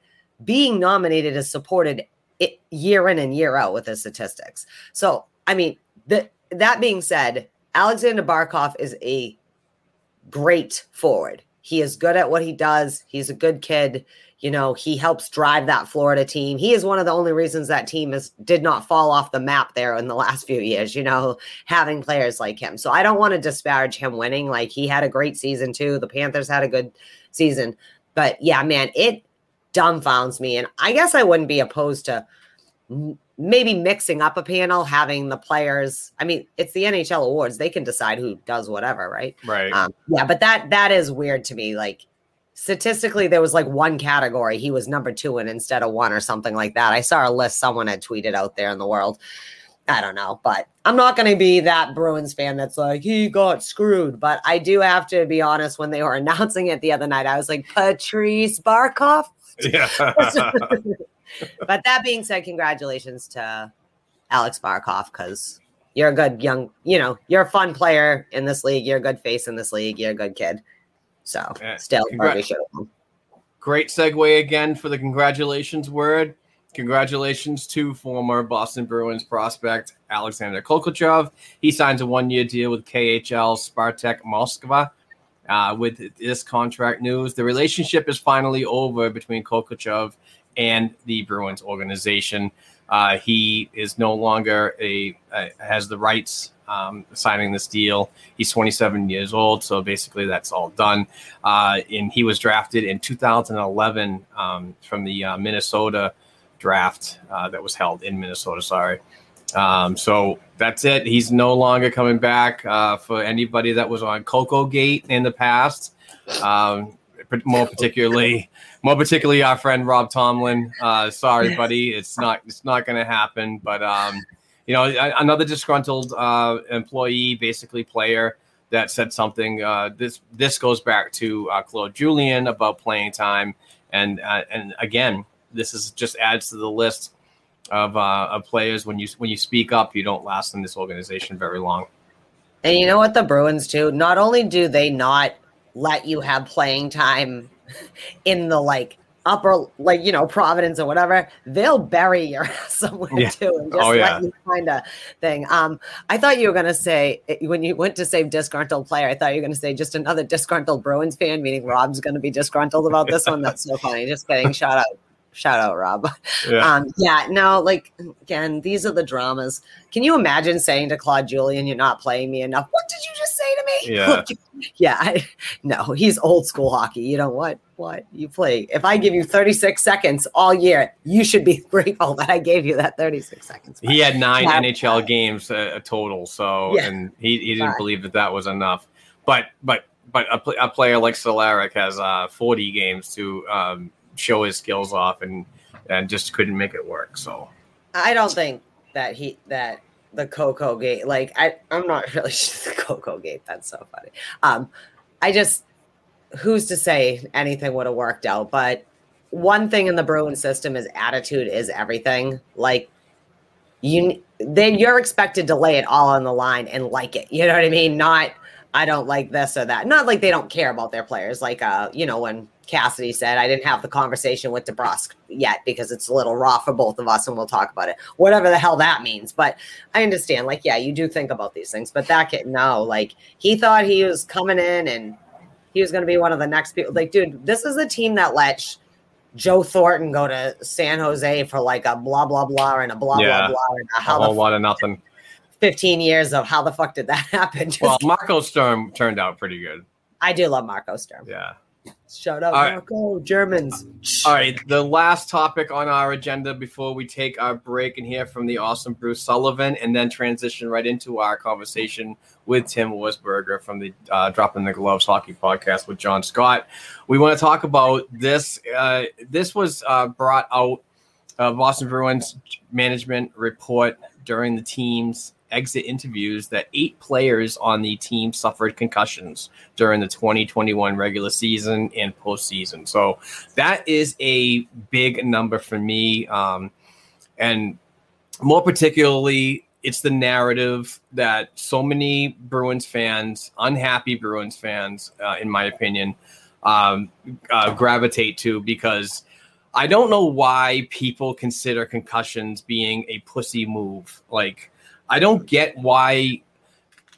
being nominated is supported it, year in and year out with his statistics. So, I mean, the, that being said, Alexander Barkov is a great forward. He is good at what he does. He's a good kid. You know, he helps drive that Florida team. He is one of the only reasons that team is did not fall off the map there in the last few years, you know, having players like him. So I don't want to disparage him winning. Like he had a great season too. The Panthers had a good season. But yeah, man, it dumbfounds me. And I guess I wouldn't be opposed to maybe mixing up a panel, having the players. I mean, it's the NHL awards; they can decide who does whatever, right? Right. Um, yeah, but that that is weird to me. Like statistically, there was like one category he was number two in instead of one or something like that. I saw a list someone had tweeted out there in the world. I don't know, but I'm not going to be that Bruins fan that's like he got screwed. But I do have to be honest. When they were announcing it the other night, I was like Patrice Barkov. yeah. but that being said, congratulations to Alex Barkov because you're a good young, you know, you're a fun player in this league. You're a good face in this league. You're a good kid. So Yeah, still, congra- probably should have. Great segue again for the congratulations word. Congratulations to former Boston Bruins prospect Alexander Khokhlachev. He signs a one-year deal with KHL Spartak Moskva. Uh, with this contract news, the relationship is finally over between Kokochov and the Bruins organization. Uh, he is no longer a uh, has the rights um, signing this deal. He's 27 years old, so basically that's all done. Uh, and he was drafted in 2011 um, from the uh, Minnesota draft uh, that was held in Minnesota. Sorry. Um, so that's it. He's no longer coming back uh, for anybody that was on Coco Gate in the past. Um, more particularly, more particularly our friend Rob Tomlin. Uh, sorry, buddy, it's not it's not going to happen. But um, you know, another disgruntled uh, employee, basically player, that said something. Uh, this this goes back to uh, Claude Julien about playing time, and uh, and again, this is just adds to the list of, uh, of players. When you when you speak up, you don't last in this organization very long. And you know what? The Bruins do. Not only do they not let you have playing time in the like upper, like you know, Providence or whatever, they'll bury your ass somewhere Yeah. too, and just Oh, yeah. let you find a thing. Um, I thought you were gonna say eh, when you went to say disgruntled player, I thought you were gonna say just another disgruntled Bruins fan, meaning Rob's gonna be disgruntled about this one. That's so funny. Just getting Shout out. Shout out, Rob. Yeah. Um, yeah, no, like again, these are the dramas. Can you imagine saying to Claude Julien, "You're not playing me enough"? What did you just say to me? Yeah. yeah. I, no, he's old school hockey. You know what? What you play? If I give you 36 seconds all year, you should be grateful that I gave you that 36 seconds. He had nine. NHL games uh, total, so Yeah. and he, he didn't believe that that was enough. But but but a, a player like Cehlarik has uh, 40 games to um, show his skills off, and and just couldn't make it work. So I don't think that he that the Coco Gate. Like I, I'm not really sure the Coco Gate. That's so funny. Um, I just who's to say anything would have worked out? But one thing in the Bruin system is attitude is everything. Like you, then you're expected to lay it all on the line and like it. You know what I mean? Not I don't like this or that. Not like they don't care about their players. Like uh, you know when Cassidy said, I didn't have the conversation with DeBrusk yet because it's a little raw for both of us and we'll talk about it. Whatever the hell that means. But I understand, like, yeah, you do think about these things. But that kid, no, like, he thought he was coming in and he was going to be one of the next people. Like, dude, this is a team that let Joe Thornton go to San Jose for like a blah, blah, blah and a blah, Yeah. blah, blah. And a a whole lot of nothing. 15 years of how the fuck did that happen. Just, Well, Marco Sturm turned out pretty good. I do love Marco Sturm. Yeah. Shut out All right. Marco. Germans. All right, the last topic on our agenda before we take our break and hear from the awesome Bruce Sullivan, and then transition right into our conversation with Tim Wirzburger from the uh, Dropping the Gloves Hockey Podcast with John Scott. We want to talk about this. Uh, this was uh, brought out uh, Boston Bruins management report during the team's exit interviews that eight players on the team suffered concussions during the 2021 regular season and postseason. So that is a big number for me. Um, and more particularly, it's the narrative that so many Bruins fans, unhappy Bruins fans, uh, in my opinion, um, uh, gravitate to because I don't know why people consider concussions being a pussy move. Like, I don't get why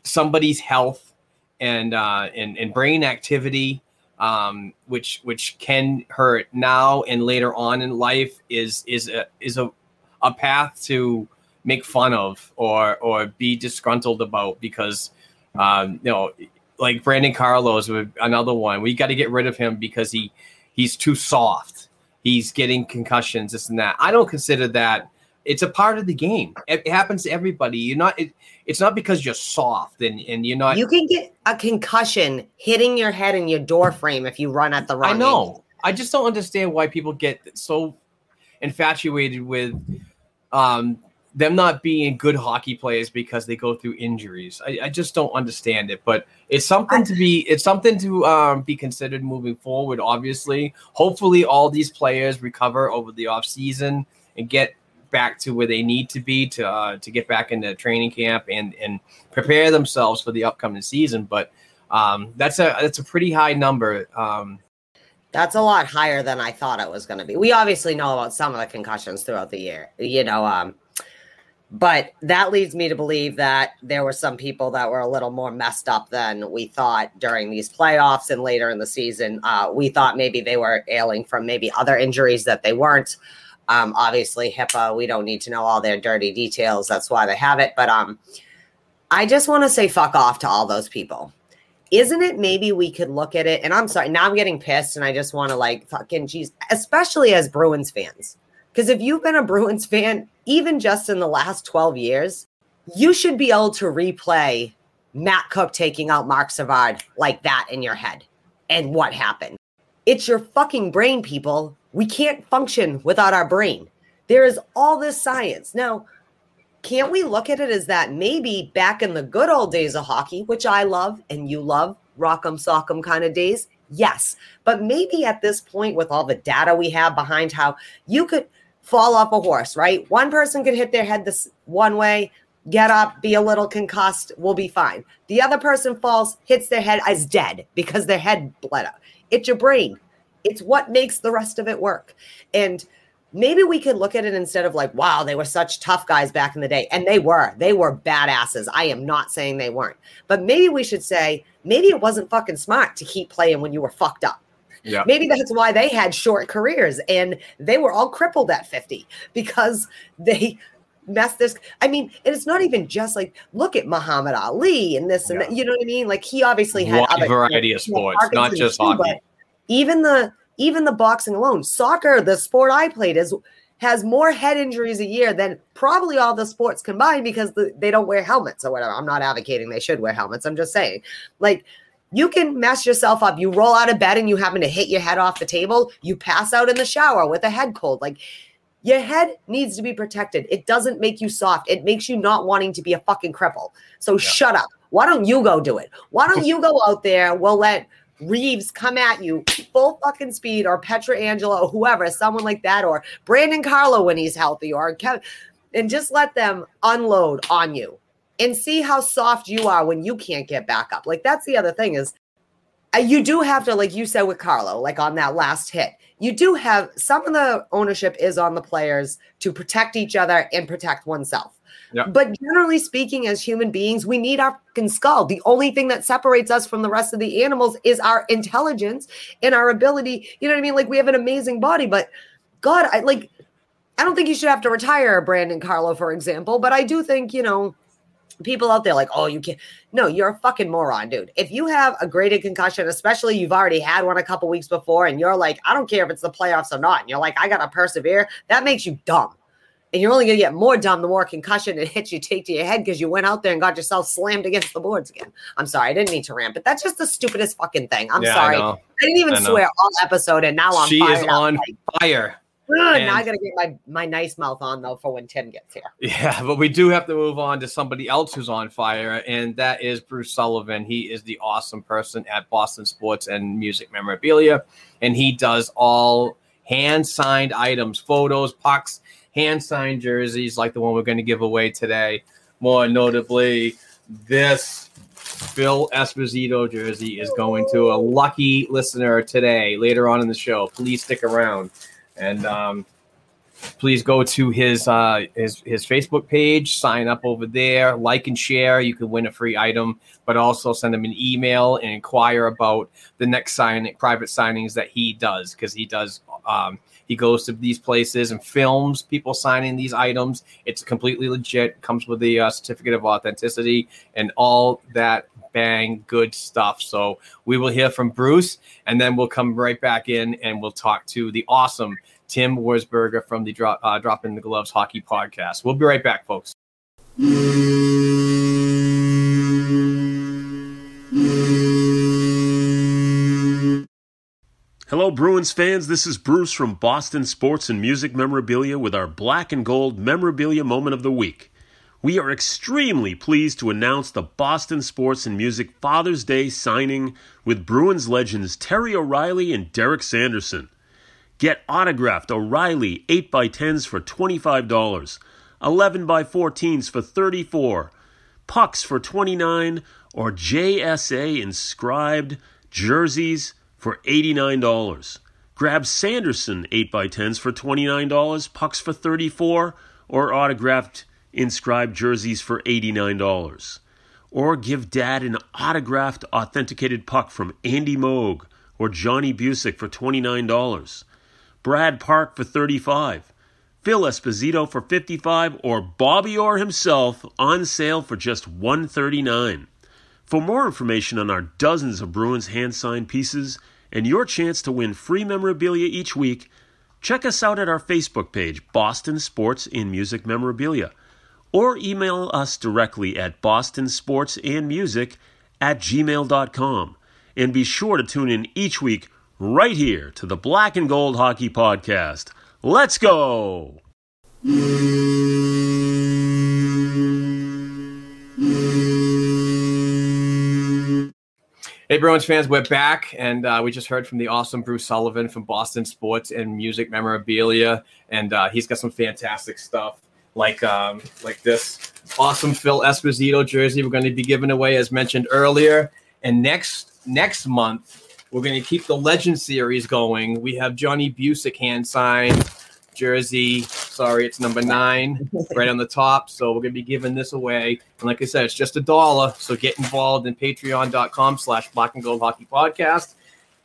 somebody's health and uh, and, and brain activity, um, which which can hurt now and later on in life, is is a is a, a path to make fun of or or be disgruntled about because um, you know like Brandon Carlos another one. We got to get rid of him because he he's too soft. He's getting concussions, this and that. I don't consider that. It's a part of the game. It, happens to everybody. You're not. It, it's not because you're soft and and you're not. You can get a concussion hitting your head in your door frame if you run at the wrong I know. angle. I just don't understand why people get so infatuated with um, them not being good hockey players because they go through injuries. I, I just don't understand it. But it's something to be. It's something to um, be considered moving forward. Obviously, hopefully, all these players recover over the off season and get back to where they need to be to uh, to get back into training camp and and prepare themselves for the upcoming season. But um, that's a that's a pretty high number. Um, That's a lot higher than I thought it was going to be. We obviously know about some of the concussions throughout the year, you know, um, but that leads me to believe that there were some people that were a little more messed up than we thought during these playoffs and later in the season. Uh, we thought maybe they were ailing from maybe other injuries that they weren't. Um, obviously, HIPAA, we don't need to know all their dirty details. That's why they have it. But um, I just want to say fuck off to all those people isn't it maybe we could look at it and i'm sorry now i'm getting pissed and i just want to like fucking jeez especially as bruins fans because if you've been a bruins fan even just in the last 12 years you should be able to replay matt cooke taking out marc savard like that in your head and what happened it's your fucking brain people we can't function without our brain there is all this science now can't we look at it as that maybe back in the good old days of hockey, which I love and you love, rock'em sock'em kind of days? Yes. But maybe at this point, with all the data we have behind how you could fall off a horse, right? One person could hit their head this one way, get up, be a little concussed, we'll be fine. The other person falls, hits their head, is dead because their head bled out. It's your brain. It's what makes the rest of it work. And maybe we could look at it instead of like, wow, they were such tough guys back in the day. And they were, they were badasses. I am not saying they weren't. But maybe we should say, maybe it wasn't fucking smart to keep playing when you were fucked up. yeah. Maybe that's why they had short careers and they were all crippled at 50 because they messed this. I mean, and it's not even just like, look at Muhammad Ali and this and Yeah. that. You know what I mean? Like he obviously had Wide other variety of sports, not just too, hockey. Even the even the boxing alone, soccer, the sport I played is has more head injuries a year than probably all the sports combined because the, they don't wear helmets or whatever. I'm not advocating they should wear helmets. I'm just saying, like, you can mess yourself up. You roll out of bed and you happen to hit your head off the table. You pass out in the shower with a head cold. Like, your head needs to be protected. It doesn't make you soft. It makes you not wanting to be a fucking cripple. So shut up. Why don't you go do it? Why don't you go out there? We'll let Reaves come at you full fucking speed, or Pietrangelo, or whoever, someone like that, or Brandon Carlo when he's healthy, or Kevan, and just let them unload on you and see how soft you are when you can't get back up. Like that's the other thing is uh, you do have to, like you said with Carlo, like on that last hit, you do have some of the ownership is on the players to protect each other and protect oneself. But generally speaking, as human beings, we need our fucking skull. The only thing that separates us from the rest of the animals is our intelligence and our ability. You know what I mean? Like we have an amazing body, but God, I like I don't think you should have to retire Brandon Carlo, for example, but I do think, you know, people out there like, oh, you can't. No, you're a fucking moron, dude. If you have a graded concussion, especially you've already had one a couple weeks before, and you're like, I don't care if it's the playoffs or not, and you're like, I gotta persevere, that makes you dumb. And you're only gonna get more dumb the more concussion it hits you take to your head because you went out there and got yourself slammed against the boards again. I'm sorry, I didn't mean to rant, but that's just the stupidest fucking thing. I'm Yeah, sorry. I, know. didn't even I swear all episode, and now I'm she is on Like, fire. ugh, now I and- gotta get my my nice mouth on though for when Tim gets here. Yeah, but we do have to move on to somebody else who's on fire, and that is Bruce Sullivan. He is the awesome person at Boston Sports and Music Memorabilia, and he does all hand signed items, photos, pucks, hand signed jerseys like the one we're going to give away today. More notably, this Phil Esposito jersey is going to a lucky listener today later on in the show. Please stick around. And um, please go to his uh his his Facebook page, sign up over there, like and share. You can win a free item, but also send him an email and inquire about the next signing private signings that he does because he does um he goes to these places and films people signing these items. It's completely legit. Comes with the uh, certificate of authenticity and all that bang good stuff. So we will hear from Bruce, and then we'll come right back in and we'll talk to the awesome Tim Wirzburger from the Drop, uh, Dropping the Gloves Hockey Podcast. We'll be right back, folks. Hello, Bruins fans. This is Bruce from Boston Sports and Music Memorabilia with our black and gold memorabilia moment of the week. We are extremely pleased to announce the Boston Sports and Music Father's Day signing with Bruins legends Terry O'Reilly and Derek Sanderson. Get autographed O'Reilly 8x10s for $25, 11x14s for 34, pucks for 29, or JSA inscribed jerseys for $89. Grab Sanderson 8x10s for $29, pucks for 34, or autographed inscribed jerseys for $89. Or give dad an autographed authenticated puck from Andy Moog or Johnny Bucyk for $29. Brad Park for $35, Phil Esposito for $55, or Bobby Orr himself on sale for just $139. For more information on our dozens of Bruins hand signed pieces and your chance to win free memorabilia each week, check us out at our Facebook page, Boston Sports and Music Memorabilia, or email us directly at bostonsportsandmusic at gmail.com. And be sure to tune in each week right here to the Black and Gold Hockey Podcast. Let's go! Hey, Bruins fans, we're back, and uh, we just heard from the awesome Bruce Sullivan from Boston Sports and Music Memorabilia, and uh, he's got some fantastic stuff like um, like this awesome Phil Esposito jersey. We're going to be giving away, as mentioned earlier, and next next month we're going to keep the Legend series going. We have Johnny Bucyk hand signed jersey. Sorry, it's number nine, right on the top. So we're gonna be giving this away. And like I said, it's just a dollar. So get involved in patreon.com slash black and gold hockey podcast.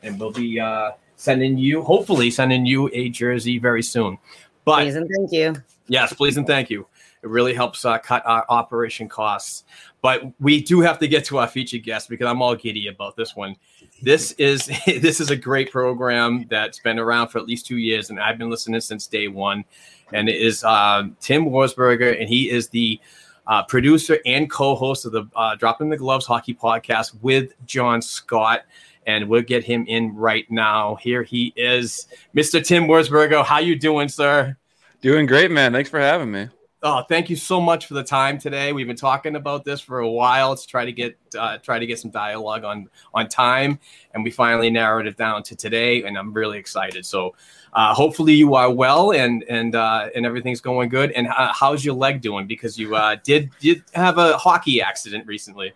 And we'll be uh sending you, hopefully sending you a jersey very soon. But Please and thank you. Yes, please and thank you. It really helps uh, cut our operation costs. But we do have to get to our featured guest because I'm all giddy about this one. This is this is a great program that's been around for at least two years, and I've been listening since day one. And it is uh, Tim Wirzburger, and he is the uh, producer and co-host of the uh, Dropping the Gloves Hockey Podcast with John Scott. And we'll get him in right now. Here he is, Mr. Tim Wirzburger. How you doing, sir? Doing great, man. Thanks for having me. Oh, thank you so much for the time today. We've been talking about this for a while to try to get uh, try to get some dialogue on on time, and we finally narrowed it down to today. And I'm really excited. So, uh, hopefully, you are well and and uh, and everything's going good. And uh, how's your leg doing? Because you uh, did did have a hockey accident recently.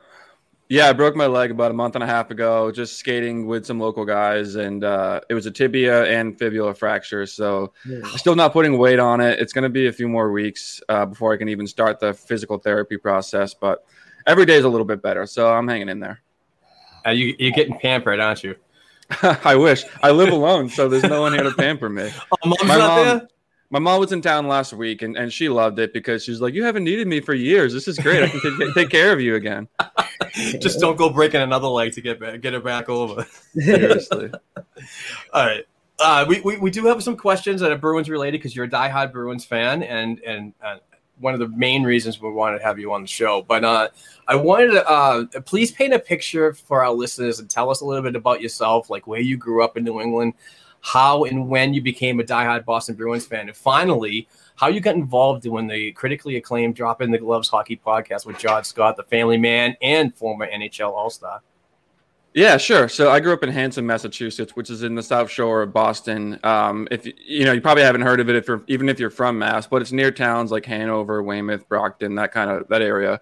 Yeah, I broke my leg about a month and a half ago, just skating with some local guys, and uh, it was a tibia and fibula fracture. So, still not putting weight on it. It's going to be a few more weeks uh, before I can even start the physical therapy process. But every day is a little bit better, so I'm hanging in there. Uh, you you're getting pampered, aren't you? I wish I live alone, so there's no one here to pamper me. Oh, mom's My not mom- there. My mom was in town last week and, and she loved it because she's like, You haven't needed me for years. This is great. I can take, take care of you again. Just don't go breaking another leg to get back, get it back over. Seriously. All right. Uh, we, we, we do have some questions that are Bruins related because you're a diehard Bruins fan, and and uh, one of the main reasons we wanted to have you on the show. But uh, I wanted to uh, please paint a picture for our listeners and tell us a little bit about yourself, like where you grew up in New England, how and when you became a diehard Boston Bruins fan, and finally, how you got involved in the critically acclaimed Dropping the Gloves Hockey podcast with John Scott, the family man and former NHL All Star. Yeah, sure. So I grew up in Hanson, Massachusetts, which is in the South Shore of Boston. Um, if you know, you probably haven't heard of it if you're even if you're from Mass, but it's near towns like Hanover, Weymouth, Brockton, that kind of that area.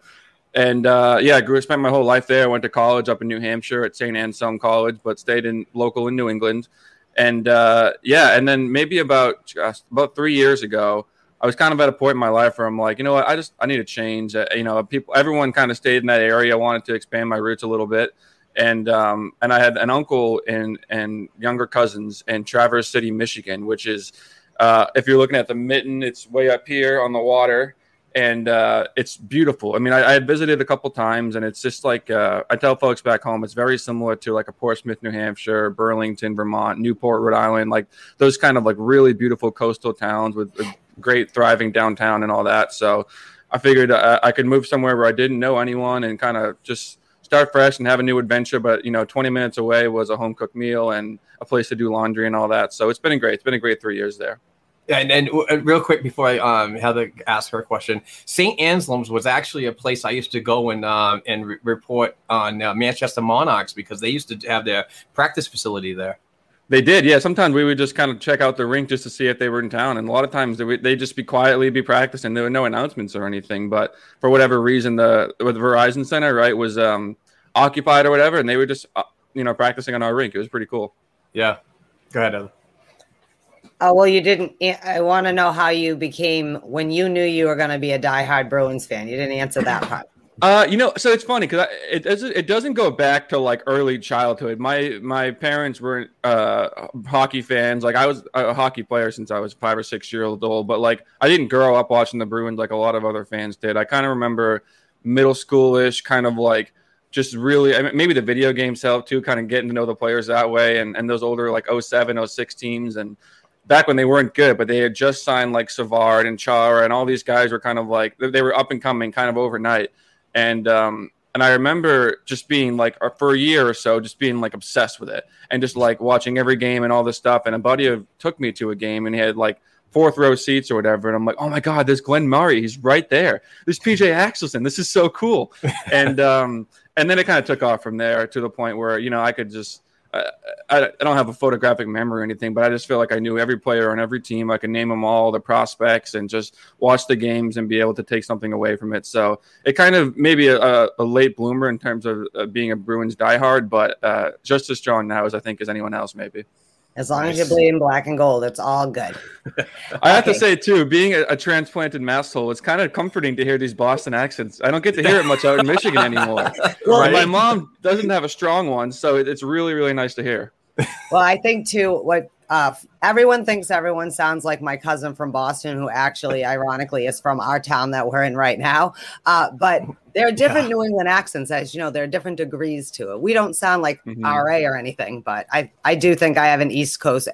And uh, yeah, I grew spent my whole life there. I went to college up in New Hampshire at St. Anselm College, but stayed in local in New England. And uh, yeah, and then maybe about about three years ago, I was kind of at a point in my life where I'm like, you know what, I just I need to change. Uh, you know, people, everyone kind of stayed in that area. I wanted to expand my roots a little bit and um, and I had an uncle and and younger cousins in Traverse City, Michigan, which is uh, if you're looking at the mitten, it's way up here on the water, and uh, it's beautiful. I mean, I, I, visited a couple times, and it's just like uh, I tell folks back home, it's very similar to like a Portsmouth, New Hampshire, Burlington, Vermont, Newport, Rhode Island, like those kind of like really beautiful coastal towns with a great thriving downtown and all that. So I figured uh, I could move somewhere where I didn't know anyone and kind of just start fresh and have a new adventure. But you know, 20 minutes away was a home cooked meal and a place to do laundry and all that. So it's been great. It's been a great three years there. And, and uh, real quick before I um, Heather ask her question, St. Anselm's was actually a place I used to go and um, and re- report on uh, Manchester Monarchs because they used to have their practice facility there. They did, yeah. Sometimes we would just kind of check out the rink just to see if they were in town, and a lot of times they would they just be quietly be practicing. There were no announcements or anything, but for whatever reason, the with Verizon Center, right, was um, occupied or whatever, and they were just uh, you know practicing on our rink. It was pretty cool. Yeah, go ahead. Ellen. Oh well, you didn't. I want to know how you became when you knew you were going to be a diehard Bruins fan. You didn't answer that part. Uh, you know, so it's funny because it doesn't it doesn't go back to like early childhood. My my parents were uh hockey fans. Like I was a hockey player since I was five or six years old, but like I didn't grow up watching the Bruins like a lot of other fans did. I kind of remember middle schoolish, kind of like just really I mean, maybe the video games helped too, kind of getting to know the players that way and, and those older like 07, 06 teams and back when they weren't good, but they had just signed like Savard and Chara and all these guys were kind of like they were up and coming kind of overnight. And um and I remember just being like uh, for a year or so, just being like obsessed with it and just like watching every game and all this stuff. And a buddy of, took me to a game and he had like fourth row seats or whatever. And I'm like, oh my God, there's Glen Murray. He's right there. There's PJ Axelsson. This is so cool. and um and then it kind of took off from there to the point where you know I could just I, I, don't have a photographic memory or anything, but I just feel like I knew every player on every team. I could name them all, the prospects, and just watch the games and be able to take something away from it. So it kind of maybe a, a late bloomer in terms of being a Bruins diehard, but uh, just as strong now as I think as anyone else, maybe. As long nice. as you bleed in black and gold, it's all good. I have to say too, being a, a transplanted masshole, it's kind of comforting to hear these Boston accents. I don't get to hear it much out in Michigan anymore. well, right? My mom doesn't have a strong one, so it's really, really nice to hear. Well, I think too what uh, everyone thinks everyone sounds like my cousin from Boston, who actually, ironically, is from our town that we're in right now. Uh, but there are different yeah. New England accents, as you know, there are different degrees to it. We don't sound like mm-hmm. RA or anything, but I, I do think I have an East Coast,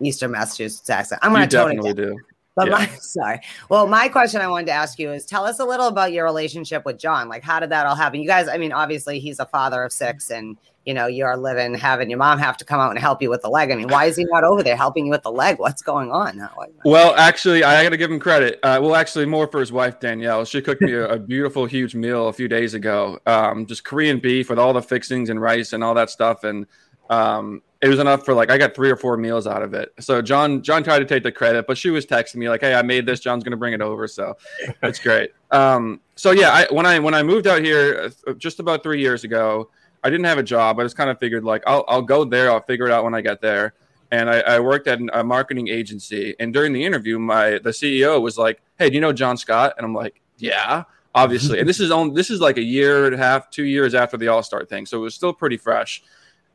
Eastern Massachusetts accent. I'm going to tone it down. But yeah. my sorry. Well, my question I wanted to ask you is tell us a little about your relationship with John. Like, how did that all happen? You guys, I mean, obviously he's a father of six, and you know, you're living having your mom have to come out and help you with the leg. I mean, why is he not over there helping you with the leg? What's going on? Well, actually, I got to give him credit. Uh, well, actually, more for his wife Danielle. She cooked me a, a beautiful, huge meal a few days ago. Um, just Korean beef with all the fixings and rice and all that stuff, and um, it was enough for like I got three or four meals out of it. So John John tried to take the credit, but she was texting me like, "Hey, I made this. John's going to bring it over." So it's great. Um, so yeah, I, when I when I moved out here uh, just about three years ago, I didn't have a job. I just kind of figured like I'll I'll go there. I'll figure it out when I get there. And I, I worked at a marketing agency. And during the interview, my the CEO was like, "Hey, do you know John Scott?" And I'm like, "Yeah." Obviously, and this is on this is like a year and a half, two years after the All Star thing, so it was still pretty fresh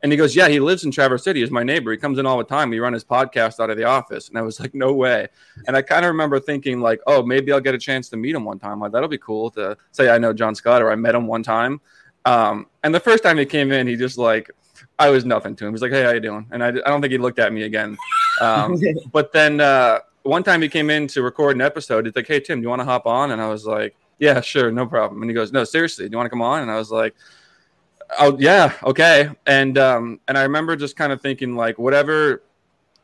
And he goes, Yeah, he lives in Traverse City. He's my neighbor. He comes in all the time. We run his podcast out of the office. And I was like, No way. And I kind of remember thinking, like, oh, maybe I'll get a chance to meet him one time. Like, that'll be cool to say I know John Scott or I met him one time. Um, and the first time he came in, he just like I was nothing to him. He's like, "Hey, how you doing?" And I, I don't think he looked at me again. Um, but then uh, one time he came in to record an episode. He's like, "Hey, Tim, do you want to hop on?" And I was like, "Yeah, sure, no problem." And he goes, "No, seriously, do you want to come on?" And I was like, "Oh, yeah, okay." And um, and I remember just kind of thinking like, whatever.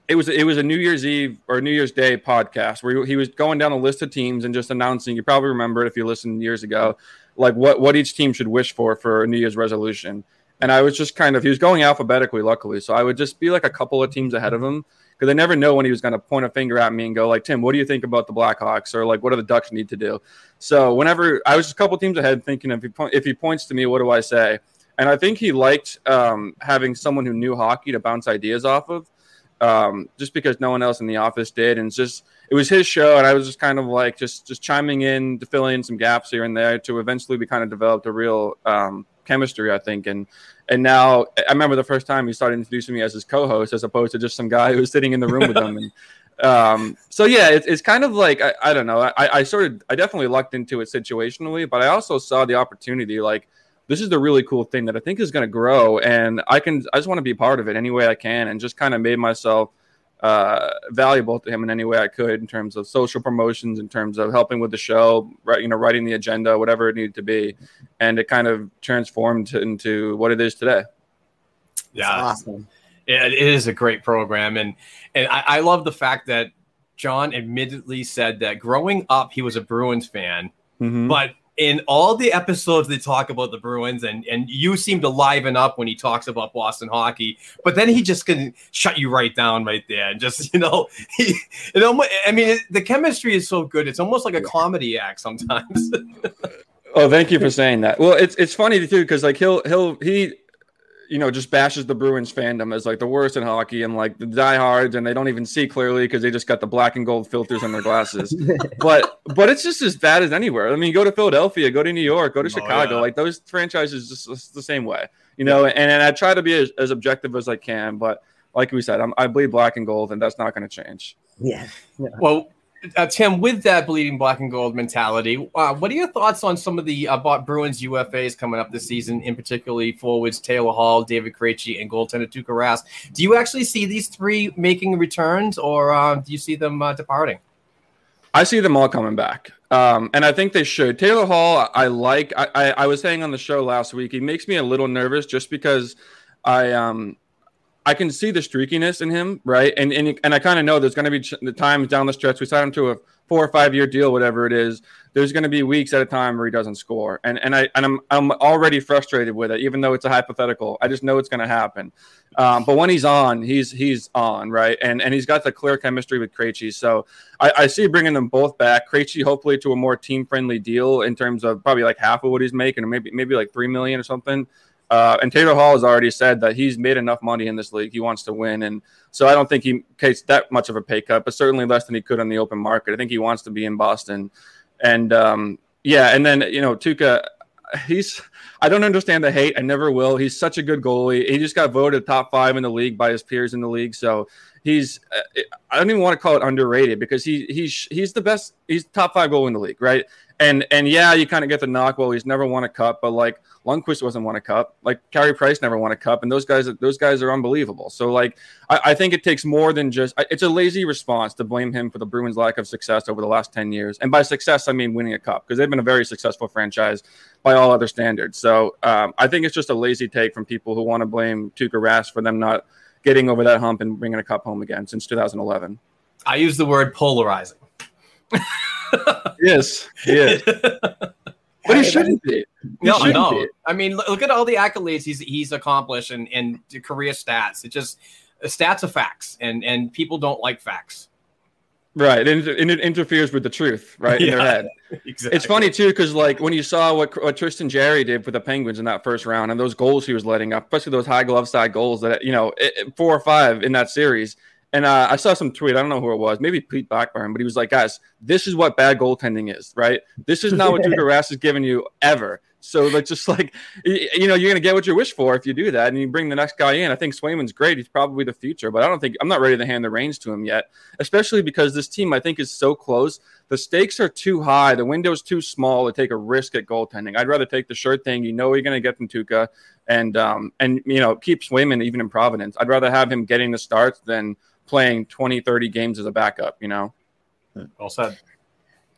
It was it was a New Year's Eve or New Year's Day podcast where he was going down a list of teams and just announcing. You probably remember it if you listened years ago, like what what each team should wish for for a New Year's resolution and I was just kind of he was going alphabetically, luckily, so I would just be like a couple of teams ahead of him because I never know when he was going to point a finger at me and go like, "Tim, what do you think about the Blackhawks?" or like, "What do the Ducks need to do?" So whenever I was just a couple teams ahead, thinking if he po- if he points to me, what do I say? And I think he liked um, having someone who knew hockey to bounce ideas off of, um, just because no one else in the office did, and just it was his show, and I was just kind of like just just chiming in to fill in some gaps here and there to eventually we kind of developed a real um, chemistry, I think. And and now I remember the first time he started introducing me as his co-host, as opposed to just some guy who was sitting in the room with him. And um, so yeah, it, it's kind of like I, I don't know. I, I sort of I definitely lucked into it situationally, but I also saw the opportunity like this is the really cool thing that I think is going to grow, and I can I just want to be part of it any way I can, and just kind of made myself uh, valuable to him in any way I could in terms of social promotions, in terms of helping with the show, right? You know, writing the agenda, whatever it needed to be, and it kind of transformed into what it is today. Yeah, awesome. It, it is a great program, and and I, I love the fact that John admittedly said that growing up he was a Bruins fan, Mhm. but in all the episodes they talk about the Bruins, and and you seem to liven up when he talks about Boston hockey, but then he just can shut you right down right there, and just you know, he, it almost, I mean, it, the chemistry is so good, it's almost like a comedy act sometimes. Oh, thank you for saying that. Well, it's it's funny too because like he'll he'll he, you know, just bashes the Bruins fandom as like the worst in hockey and like the diehards, and they don't even see clearly because they just got the black and gold filters on their glasses. but but it's just as bad as anywhere. I mean, go to Philadelphia, go to New York, go to oh, Chicago. yeah. Like those franchises just, just the same way, you know. And, and I try to be as, as objective as I can, but like we said, I'm, I bleed black and gold, and that's not going to change. Yeah. Well, uh, Tim, with that bleeding black and gold mentality, uh, what are your thoughts on some of the uh, Bruins UFAs coming up this season, in particularly forwards Taylor Hall, David Krejci, and goaltender Tuukka Rask? Do you actually see these three making returns, or uh, do you see them uh, departing? I see them all coming back. Um, and I think they should. Taylor Hall, I like. I, I, I was saying on the show last week, he makes me a little nervous just because I um I can see the streakiness in him, right? And and, and I kind of know there's going to be ch- the times down the stretch we signed him to a four or five year deal, whatever it is. There's going to be weeks at a time where he doesn't score, and and I and I'm I'm already frustrated with it, even though it's a hypothetical. I just know it's going to happen. Um, but when he's on, he's he's on, right? And and he's got the clear chemistry with Krejci. So I, I see bringing them both back. Krejci hopefully to a more team friendly deal in terms of probably like half of what he's making, or maybe maybe like three million or something. Uh, and Taylor Hall has already said that he's made enough money in this league. He wants to win, and so I don't think he takes that much of a pay cut, but certainly less than he could on the open market. I think he wants to be in Boston, and um, yeah, and then you know Tuukka, he's I don't understand the hate. I never will. He's such a good goalie. He just got voted top five in the league by his peers in the league, so he's uh, I don't even want to call it underrated because he he's he's the best. He's top five goalie in the league, right? And and yeah, you kind of get the knock. Well, he's never won a cup, but like Lundqvist wasn't won a cup. Like Carey Price never won a cup, and those guys those guys are unbelievable. So like I, I think it takes more than just it's a lazy response to blame him for the Bruins' lack of success over the last ten years. And by success, I mean winning a cup because they've been a very successful franchise by all other standards. So um, I think it's just a lazy take from people who want to blame Tuukka Rask for them not getting over that hump and bringing a cup home again since 2011. I use the word polarizing. Yes, yes. But he shouldn't be. He No, shouldn't no. be. I mean, look, look at all the accolades he's he's accomplished and and the career stats. It just stats are facts, and and people don't like facts. Right, and it, and it interferes with the truth, right, in their Yeah, head. exactly. It's funny too because like when you saw what, what Tristan Jarry did for the Penguins in that first round and those goals he was letting up, especially those high glove side goals that you know it, it- four or five in that series. And uh, I saw some tweet. I don't know who it was. Maybe Pete Blackburn, but he was like, "Guys, this is what bad goaltending is, right? This is not what Tuukka Rask is giving you ever. So like just like you know, you're gonna get what you wish for if you do that, and you bring the next guy in. I think Swayman's great; he's probably the future, but I don't think I'm not ready to hand the reins to him yet. Especially because this team, I think, is so close. The stakes are too high. The window's too small to take a risk at goaltending. I'd rather take the sure thing. You know, you're gonna get from Tuukka, and um, and you know, keep Swayman even in Providence. I'd rather have him getting the starts than playing 20, 30 games as a backup. You know. Well said.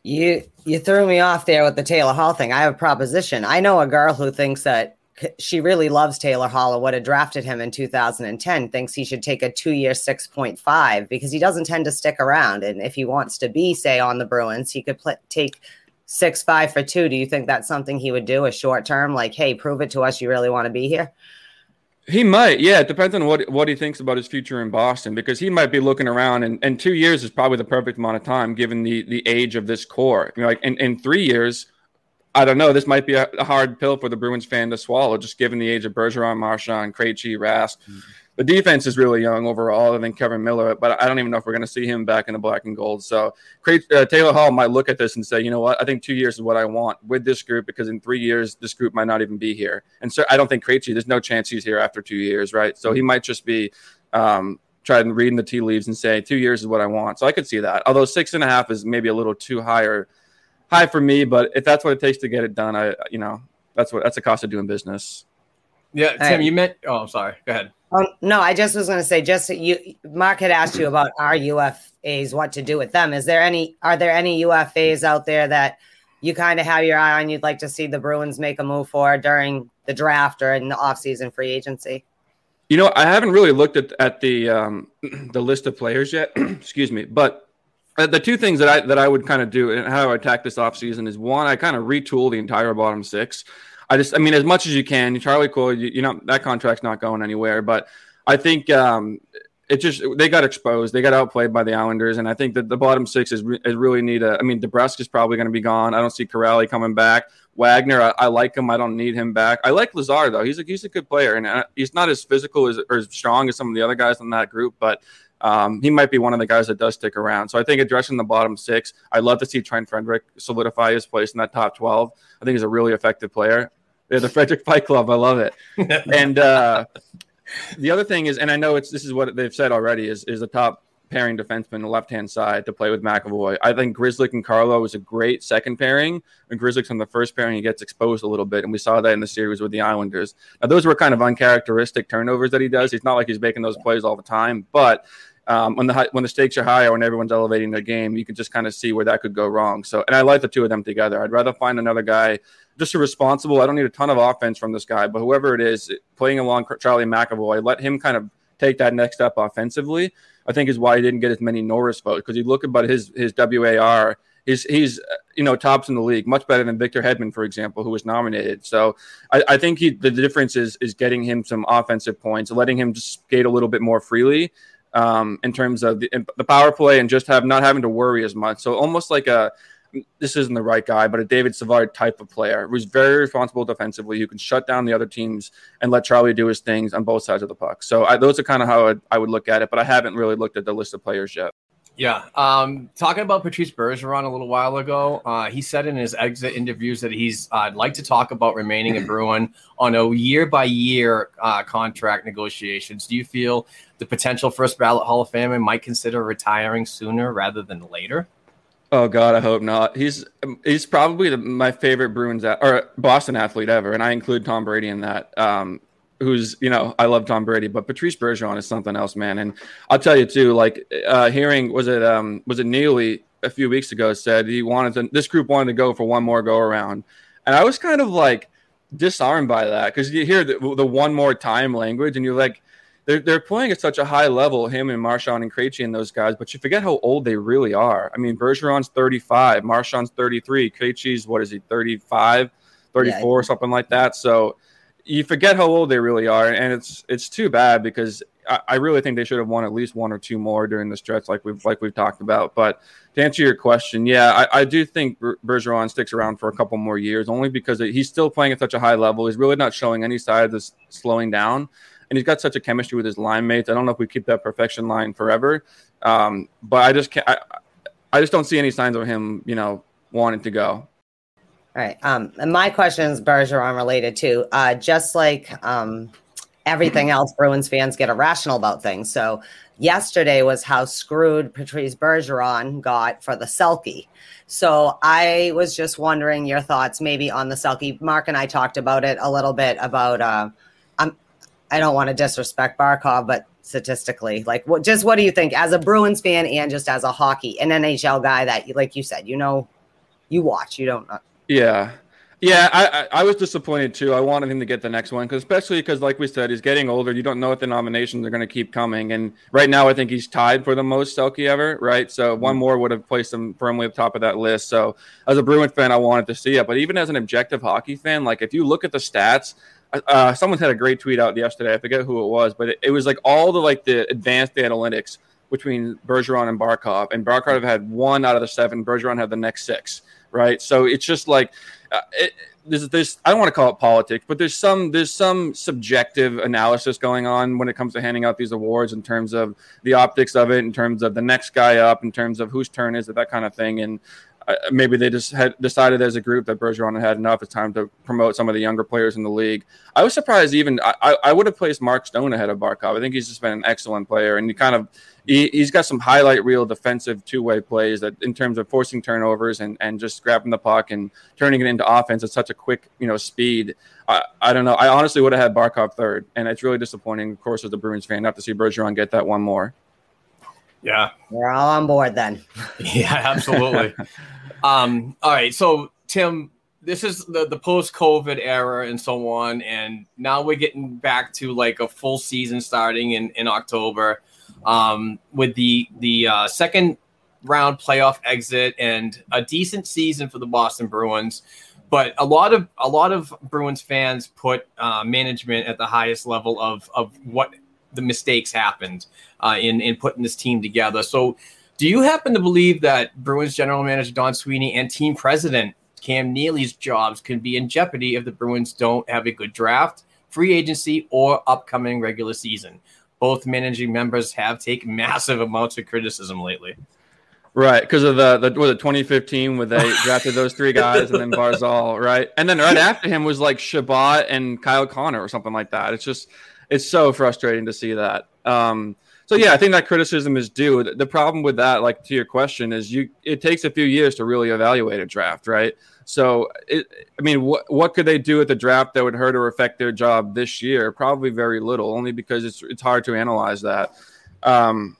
You you threw me off there with the Taylor Hall thing. I have a proposition. I know a girl who thinks that she really loves Taylor Hall or would have drafted him in 2010. Thinks he should take a two year 6.5 because he doesn't tend to stick around. And if he wants to be, say, on the Bruins, he could pl- take six five for two. Do you think that's something he would do a short term? Like, hey, prove it to us you really want to be here. He might, yeah. It depends on what what he thinks about his future in Boston, because he might be looking around, and, and two years is probably the perfect amount of time given the the age of this core. You know, like in, in three years, I don't know. This might be a, hard pill for the Bruins fan to swallow, just given the age of Bergeron, Marchand, Krejci, Rask. Mm-hmm. The defense is really young overall, other than Kevan Miller, but I don't even know if we're going to see him back in the black and gold. So Cre- uh, Taylor Hall might look at this and say, you know what, I think two years is what I want with this group because in three years this group might not even be here. And so I don't think Krejci, there's no chance he's here after two years, right? So he might just be um, trying reading the tea leaves and say two years is what I want. So I could see that. Although six and a half is maybe a little too high or high for me, but if that's what it takes to get it done, I you know that's what that's the cost of doing business. Yeah, Tim, Hey. you meant. Oh, I'm sorry. Go ahead. Oh no, I just was going to say, just you, Mark had asked you about our UFAs, what to do with them. Is there any? Are there any UFAs out there that you kind of have your eye on? You'd like to see the Bruins make a move for during the draft or in the offseason free agency? You know, I haven't really looked at at the um, the list of players yet. Excuse me, but uh, the two things that I that I would kind of do and how I attack this offseason is one, I kind of retool the entire bottom six. I just, I mean, as much as you can. Charlie Coyle, you, you know, that contract's not going anywhere. But I think um, it just they got exposed. They got outplayed by the Islanders, and I think that the bottom six is, re- is really need a. I mean, DeBrusk is probably going to be gone. I don't see Kuraly coming back. Wagner, I, I like him. I don't need him back. I like Lazar though. He's a he's a good player, and uh, he's not as physical as or as strong as some of the other guys in that group, but. Um, he might be one of the guys that does stick around. So I think addressing the bottom six, I'd love to see Trent Frederic solidify his place in that top 12. I think he's a really effective player. They're the Frederic Fight Club. I love it. and uh, the other thing is, and I know it's this is what they've said already, is is the top pairing defenseman, the left hand side, to play with McAvoy. I think Grzelcyk and Carlo is a great second pairing. and Grzelcyk's on the first pairing, he gets exposed a little bit, and we saw that in the series with the Islanders. Now, those were kind of uncharacteristic turnovers that he does. He's not like he's making those plays all the time, but um, when the when the stakes are high or when everyone's elevating their game, you can just kind of see where that could go wrong. So, and I like the two of them together. I'd rather find another guy just a responsible. I don't need a ton of offense from this guy, but whoever it is playing along Charlie McAvoy, let him kind of take that next step offensively. I think is why he didn't get as many Norris votes because you look about his his WAR. He's he's you know tops in the league, much better than Victor Hedman, for example, who was nominated. So I, I think he the difference is is getting him some offensive points, letting him just skate a little bit more freely um, in terms of the, the power play and just have not having to worry as much. So almost like a this isn't the right guy, but a David Savard type of player who's very responsible defensively, who can shut down the other teams and let Charlie do his things on both sides of the puck. So I, those are kind of how I'd, I would look at it, but I haven't really looked at the list of players yet. Yeah. Um, talking about Patrice Bergeron a little while ago, uh, he said in his exit interviews that he's uh, like to talk about remaining a Bruin on a year by year contract negotiations. Do you feel the potential first ballot Hall of Famer might consider retiring sooner rather than later? Oh God, I hope not. He's he's probably the, my favorite Bruins a- or Boston athlete ever, and I include Tom Brady in that. Um, who's you know I love Tom Brady, but Patrice Bergeron is something else, man. And I'll tell you too, like uh, hearing was it um, was it Neely a few weeks ago said he wanted to this group wanted to go for one more go around, and I was kind of like disarmed by that because you hear the, the one more time language, and you're like. They're, they're playing at such a high level, him and Marchand and Krejci and those guys, but you forget how old they really are. I mean, Bergeron's 35, Marchand's 33, Krejci's, what is he, 35, 34, Yeah. something like that. So you forget how old they really are, and it's it's too bad because I, I really think they should have won at least one or two more during the stretch, like we've like we've talked about. But to answer your question, yeah, I, I do think Bergeron sticks around for a couple more years, only because he's still playing at such a high level. He's really not showing any signs of slowing down, and he's got such a chemistry with his line mates. I don't know if we keep that perfection line forever, um, but I just can't. I, I just don't see any signs of him, you know, wanting to go. All right. Um, and my question is Bergeron related too. Uh, just like um, everything else, Bruins fans get irrational about things. So yesterday was how screwed Patrice Bergeron got for the Selke. So I was just wondering your thoughts maybe on the Selke. Mark and I talked about it a little bit about. Uh. I don't want to disrespect Barkov, but statistically, like, what? Just what do you think as a Bruins fan and just as a hockey an NHL guy that, like you said, you know, you watch, you don't. Yeah. Yeah, I, I, I was disappointed too. I wanted him to get the next one, cause especially because, like we said, he's getting older. You don't know if the nominations are going to keep coming. And right now, I think he's tied for the most Selke ever, right? So mm-hmm. one more would have placed him firmly at the top of that list. So as a Bruins fan, I wanted to see it. But even as an objective hockey fan, like if you look at the stats, uh, someone had a great tweet out yesterday. I forget who it was, but it, it was like all the like the advanced analytics between Bergeron and Barkov, and Barkov had one out of the seven. Bergeron had the next six, right? So it's just like uh, it, there's this. I don't want to call it politics, but there's some there's some subjective analysis going on when it comes to handing out these awards in terms of the optics of it, in terms of the next guy up, in terms of whose turn is it, that kind of thing, and. Maybe they just had decided as a group that Bergeron had enough. It's time to promote some of the younger players in the league. I was surprised even I, I would have placed Mark Stone ahead of Barkov. I think he's just been an excellent player, and he kind of he, has got some highlight reel defensive two way plays that in terms of forcing turnovers and, and just grabbing the puck and turning it into offense at such a quick you know speed. I, I don't know. I honestly would have had Barkov third, and it's really disappointing, of course, as a Bruins fan, not to see Bergeron get that one more. Yeah, we're all on board then. yeah, absolutely. um, all right, so Tim, this is the, the post COVID era and so on, and now we're getting back to like a full season starting in in October um, with the the uh, second round playoff exit and a decent season for the Boston Bruins. But a lot of a lot of Bruins fans put uh, management at the highest level of of what the mistakes happened uh, in in putting this team together. So, do you happen to believe that Bruins general manager Don Sweeney and team president Cam Neely's jobs can be in jeopardy if the Bruins don't have a good draft, free agency, or upcoming regular season? both managing members have taken massive amounts of criticism lately. Right, because of the, the was it 2015 when they drafted those three guys and then Barzal, right? And then right after him was like Chabot and Kyle Connor or something like that. It's just it's so frustrating to see that. Um, so yeah, I think that criticism is due. The problem with that, like to your question, is you it takes a few years to really evaluate a draft, right? So, it, I mean, what what could they do at the draft that would hurt or affect their job this year? Probably very little, only because it's it's hard to analyze that. Um,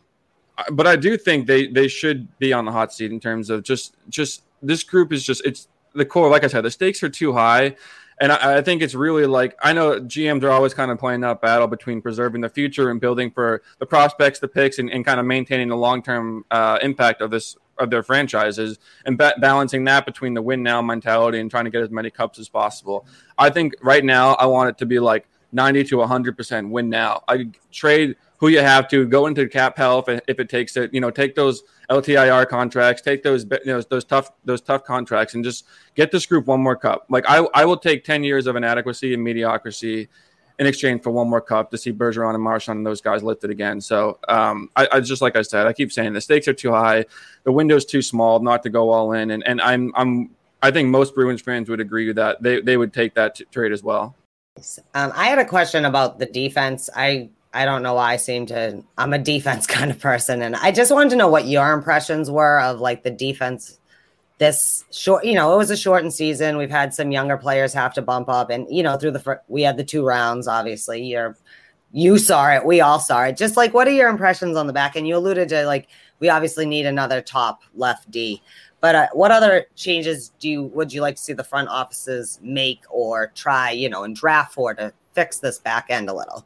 but I do think they they should be on the hot seat in terms of just just this group is just it's the core. Like I said, the stakes are too high. And I, I, think it's really like I know GMs are always kind of playing that battle between preserving the future and building for the prospects, the picks, and, and kind of maintaining the long term uh, impact of this of their franchises and ba- balancing that between the win now mentality and trying to get as many cups as possible. I think right now I want it to be like 90 to 100% win now. I trade who you have to go into cap health if it takes it, you know, take those LTIR contracts, take those you know those tough those tough contracts and just get this group one more cup. Like I I will take 10 years of inadequacy and mediocrity in exchange for one more cup to see Bergeron and Marchand and those guys lifted again. So um, I, I, just like I said, I keep saying the stakes are too high, the window's too small not to go all in, and and I'm I'm I think most Bruins fans would agree with that. They they would take that t- trade as well. Um, I had a question about the defense. I I don't know why I seem to I'm a defense kind of person, and I just wanted to know what your impressions were of like the defense this short, you know, it was a shortened season. We've had some younger players have to bump up, and you know, through the we had the two rounds. Obviously, you're you saw it, we all saw it. Just like, what are your impressions on the back? And you alluded to like we obviously need another top left D. But uh, what other changes do you would you like to see the front offices make or try, you know, and draft for to fix this back end a little?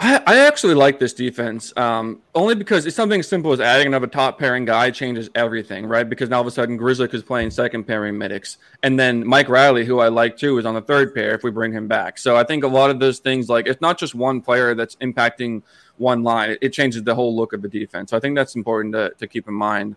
I, I actually like this defense um, only because it's something as simple as adding another top pairing guy changes everything, right? Because now all of a sudden Grzelcyk is playing second pairing medics, and then Mike Reilly, who I like too, is on the third pair if we bring him back. So I think a lot of those things, like it's not just one player that's impacting one line; it, it changes the whole look of the defense. So I think that's important to, to keep in mind.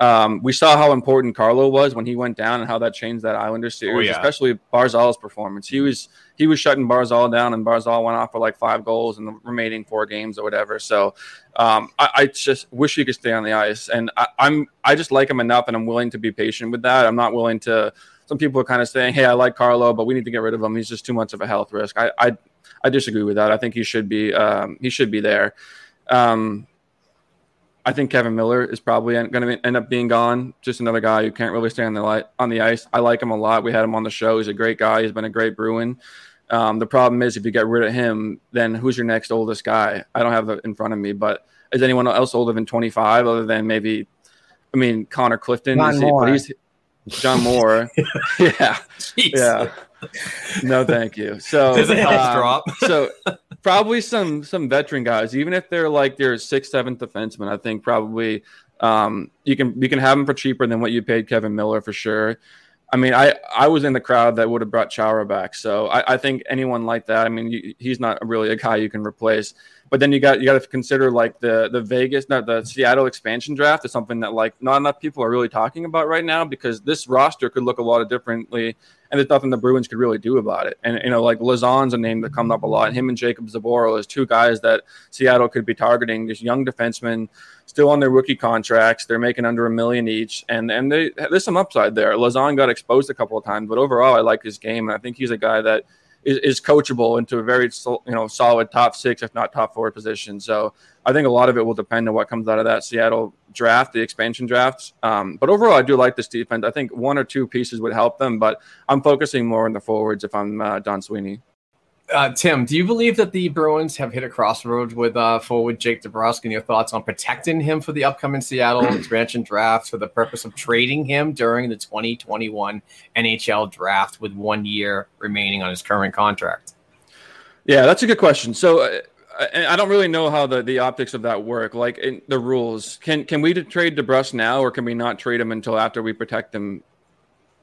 Um, we saw how important Carlo was when he went down and how that changed that Islander series, oh, yeah. especially Barzal's performance. He was he was shutting Barzal down, and Barzal went off for like five goals in the remaining four games or whatever. So um, I, I, just wish he could stay on the ice, and I, I'm I just like him enough, and I'm willing to be patient with that. I'm not willing to some people are kind of saying, "Hey, I like Carlo, but we need to get rid of him. He's just too much of a health risk." I I, I disagree with that. I think he should be um, he should be there. Um, I think Kevan Miller is probably going to end up being gone. Just another guy who can't really stay on the light, on the ice. I like him a lot. We had him on the show. He's a great guy. He's been a great Bruin. Um, the problem is if you get rid of him, then who's your next oldest guy? I don't have that in front of me, but is anyone else older than 25 other than maybe, I mean, Connor Clifton? John He, Moore. but he's John Moore. yeah. Jeez. Yeah. No, thank you. So, a health um, drop. so probably some some veteran guys, even if they're like their sixth, seventh defenseman. I think probably um, you can you can have them for cheaper than what you paid Kevan Miller for sure. I mean, I I was in the crowd that would have brought Chara back, so I, I think anyone like that. I mean, you, he's not really a guy you can replace. But then you got you got to consider like the the Vegas, not the Seattle expansion draft is something that like not enough people are really talking about right now because this roster could look a lot of differently, and there's nothing the Bruins could really do about it. And you know, like Lauzon's a name that comes up a lot. Him and Jakub Zboril is two guys that Seattle could be targeting. These young defensemen still on their rookie contracts. They're making under a million each, and and they, there's some upside there. Lazon got exposed a couple of times, but overall, I like his game, and I think he's a guy that is, is coachable into a very you know solid top six, if not top four position. So I think a lot of it will depend on what comes out of that Seattle draft, the expansion drafts. Um, but overall, I do like this defense. I think one or two pieces would help them, but I'm focusing more on the forwards if I'm uh, Don Sweeney. Uh, Tim, do you believe that the Bruins have hit a crossroads with uh, forward Jake DeBrusk and your thoughts on protecting him for the upcoming Seattle expansion draft for the purpose of trading him during the 2021 NHL draft with one year remaining on his current contract? Yeah, that's a good question. So uh, I, I don't really know how the, the optics of that work. Like in the rules, can can we trade DeBrusk now, or can we not trade him until after we protect him?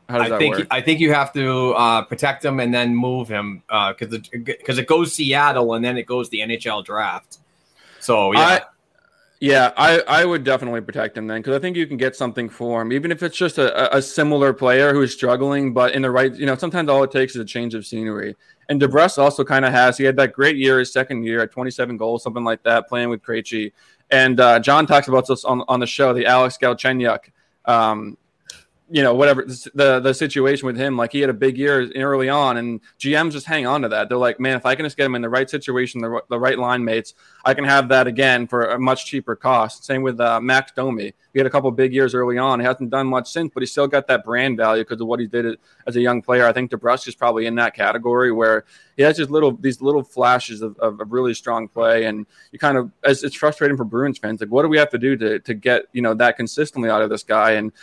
How does I that think work? I think you have to uh, protect him and then move him because it, because it goes Seattle and then it goes the NHL draft. So yeah, I, yeah, I, I would definitely protect him then because I think you can get something for him, even if it's just a, a- a similar player who's struggling, but in the right, you know, sometimes all it takes is a change of scenery. And DeBrusk also kind of has, he had that great year, his second year at 27 goals, something like that, playing with Krejci. And uh, John talks about this on, on the show, the Alex Galchenyuk, um, you know, whatever the the situation with him, like he had a big year early on, and GMs just hang on to that. They're like, man, if I can just get him in the right situation, the, the right line mates, I can have that again for a much cheaper cost. Same with uh, Max Domi. He had a couple big years early on. He hasn't done much since, but he still got that brand value because of what he did as a young player. I think DeBrusk is probably in that category where he has just little these little flashes of, of, of really strong play, and you kind of as it's frustrating for Bruins fans. Like, what do we have to do to to get you know that consistently out of this guy? And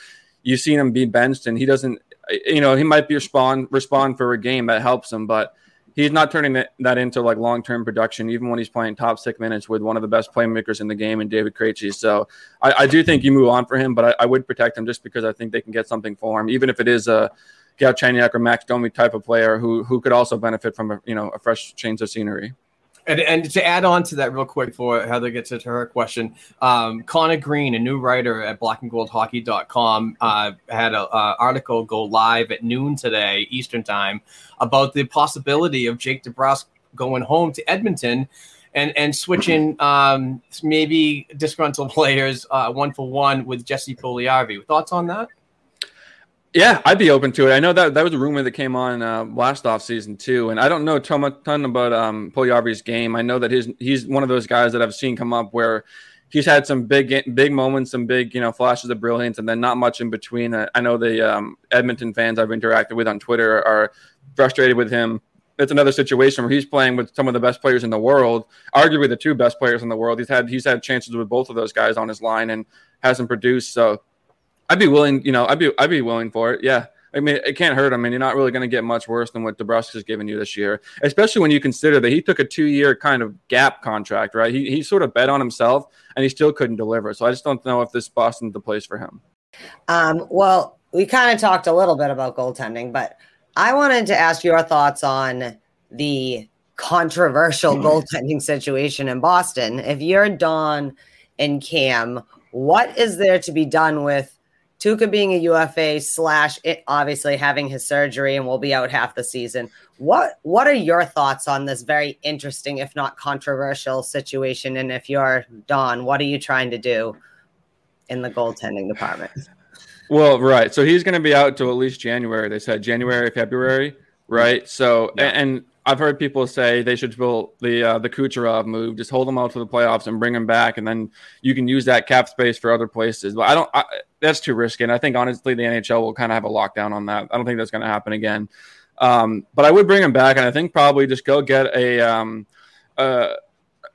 you've seen him be benched and he doesn't you know he might be respond respond for a game that helps him but he's not turning that, into like long-term production even when he's playing top six minutes with one of the best playmakers in the game and david Krejci. so I, I do think you move on for him but I, I would protect him just because i think they can get something for him even if it is a Galchenyuk or Max Domi type of player who who could also benefit from a you know a fresh change of scenery. And, and to add on to that real quick before Heather gets into her question, um, Connor Green, a new writer at blackandgoldhockey.com, uh, had an article go live at noon today, Eastern time, about the possibility of Jake DeBrusk going home to Edmonton and, and switching um, maybe disgruntled players uh, one for one with Jesse Puljujarvi. Thoughts on that? Yeah, I'd be open to it. I know that that was a rumor that came on uh, last off season too, and I don't know ton, ton about um, game. I know that his he's one of those guys that I've seen come up where he's had some big big moments, some big you know flashes of brilliance, and then not much in between. I, I know the um, Edmonton fans I've interacted with on Twitter are frustrated with him. It's another situation where he's playing with some of the best players in the world, arguably the two best players in the world. He's had he's had chances with both of those guys on his line and hasn't produced. So I'd be willing, you know, I'd be I'd be willing for it. Yeah. I mean, it can't hurt. I mean, you're not really going to get much worse than what has given you this year, especially when you consider that he took a two-year kind of gap contract, right? He, he sort of bet on himself, and he still couldn't deliver. So I just don't know if this Boston's the place for him. Um, well, we kind of talked a little bit about goaltending, but I wanted to ask your thoughts on the controversial goaltending situation in Boston. If you're Don and Cam, what is there to be done with Tuukka being a UFA slash it obviously having his surgery and will be out half the season? What what are your thoughts on this very interesting, if not controversial, situation? And if you're Don, what are you trying to do in the goaltending department? Well, right. So he's going to be out till at least January. They said January, February, right? So Yeah. and, and I've heard people say they should pull the uh, the Kucherov move, just hold him out to the playoffs and bring him back, and then you can use that cap space for other places. But I don't. I, that's too risky. And I think honestly, the NHL will kind of have a lockdown on that. I don't think that's going to happen again. Um, but I would bring him back, and I think probably just go get a um, a,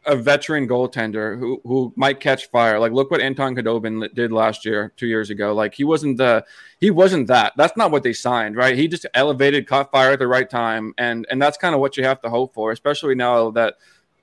a veteran goaltender who who might catch fire. Like look what Anton Khudobin did last year, two years ago. Like he wasn't the he wasn't that. That's not what they signed, right? He just elevated, caught fire at the right time, and and that's kind of what you have to hope for, especially now that.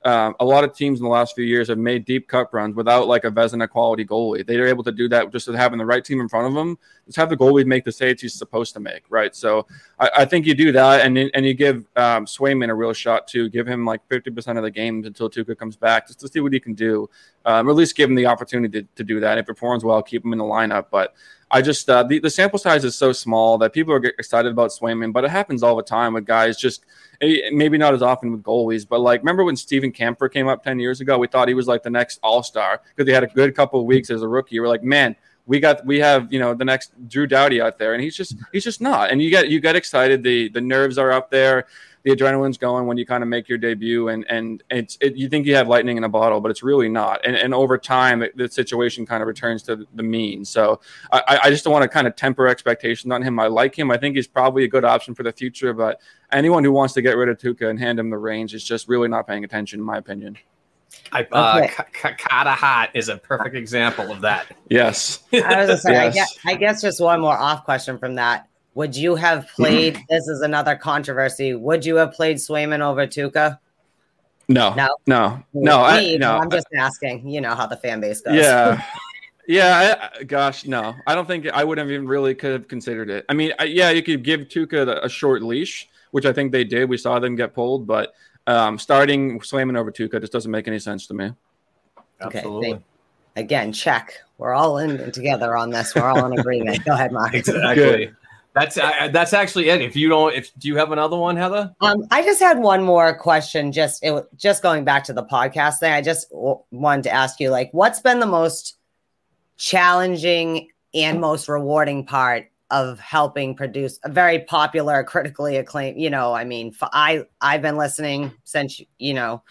Um, a lot of teams in the last few years have made deep cup runs without like a Vezina quality goalie. They are able to do that just having the right team in front of them. Just have the goalie make the saves he's supposed to make, right? So I, I think you do that, and and you give um, Swayman a real shot too. Give him like fifty percent of the games until Tuukka comes back, just to see what he can do. Um, or at least give him the opportunity to, to do that. If it performs well, keep him in the lineup. But I just uh, the, the sample size is so small that people are excited about Swayman, but it happens all the time with guys. Just eh, maybe not as often with goalies, but like remember when Steven Camper came up ten years ago? We thought he was like the next All Star because he had a good couple of weeks as a rookie. We're like, man, we got we have you know the next Drew Doughty out there, and he's just he's just not. And you get you get excited. The the nerves are up there. The adrenaline's going when you kind of make your debut, and and it's it, you think you have lightning in a bottle, but it's really not. And and over time, it, the situation kind of returns to the mean. So I, I just don't want to kind of temper expectations on him. I like him. I think he's probably a good option for the future. But anyone who wants to get rid of Tuukka and hand him the range is just really not paying attention, in my opinion. I, uh, Okay. Ka- Ka- Carter Hart is a perfect example of that. Yes. I was just saying, I, guess, I guess just one more off question from that. Would you have played? this is another controversy. Would you have played Swayman over Tuukka? No. No. No. No. I, no. I'm just asking. You know how the fan base goes. Yeah. Yeah, I, gosh, no, I don't think I would have even really could have considered it. I mean, I, yeah, you could give Tuukka a short leash, which I think they did. We saw them get pulled, but um, starting Swayman over Tuukka just doesn't make any sense to me. Okay. Absolutely. thank- Again, check. We're all in together on this. We're all in agreement. Go ahead, Mark. Exactly. That's uh, that's actually it. If you don't, if do you have another one, Heather? Um, I just had one more question. Just it, just going back to the podcast thing. I just w- wanted to ask you, like, what's been the most challenging and most rewarding part of helping produce a very popular, critically acclaimed? You know, I mean, I I've been listening since you know,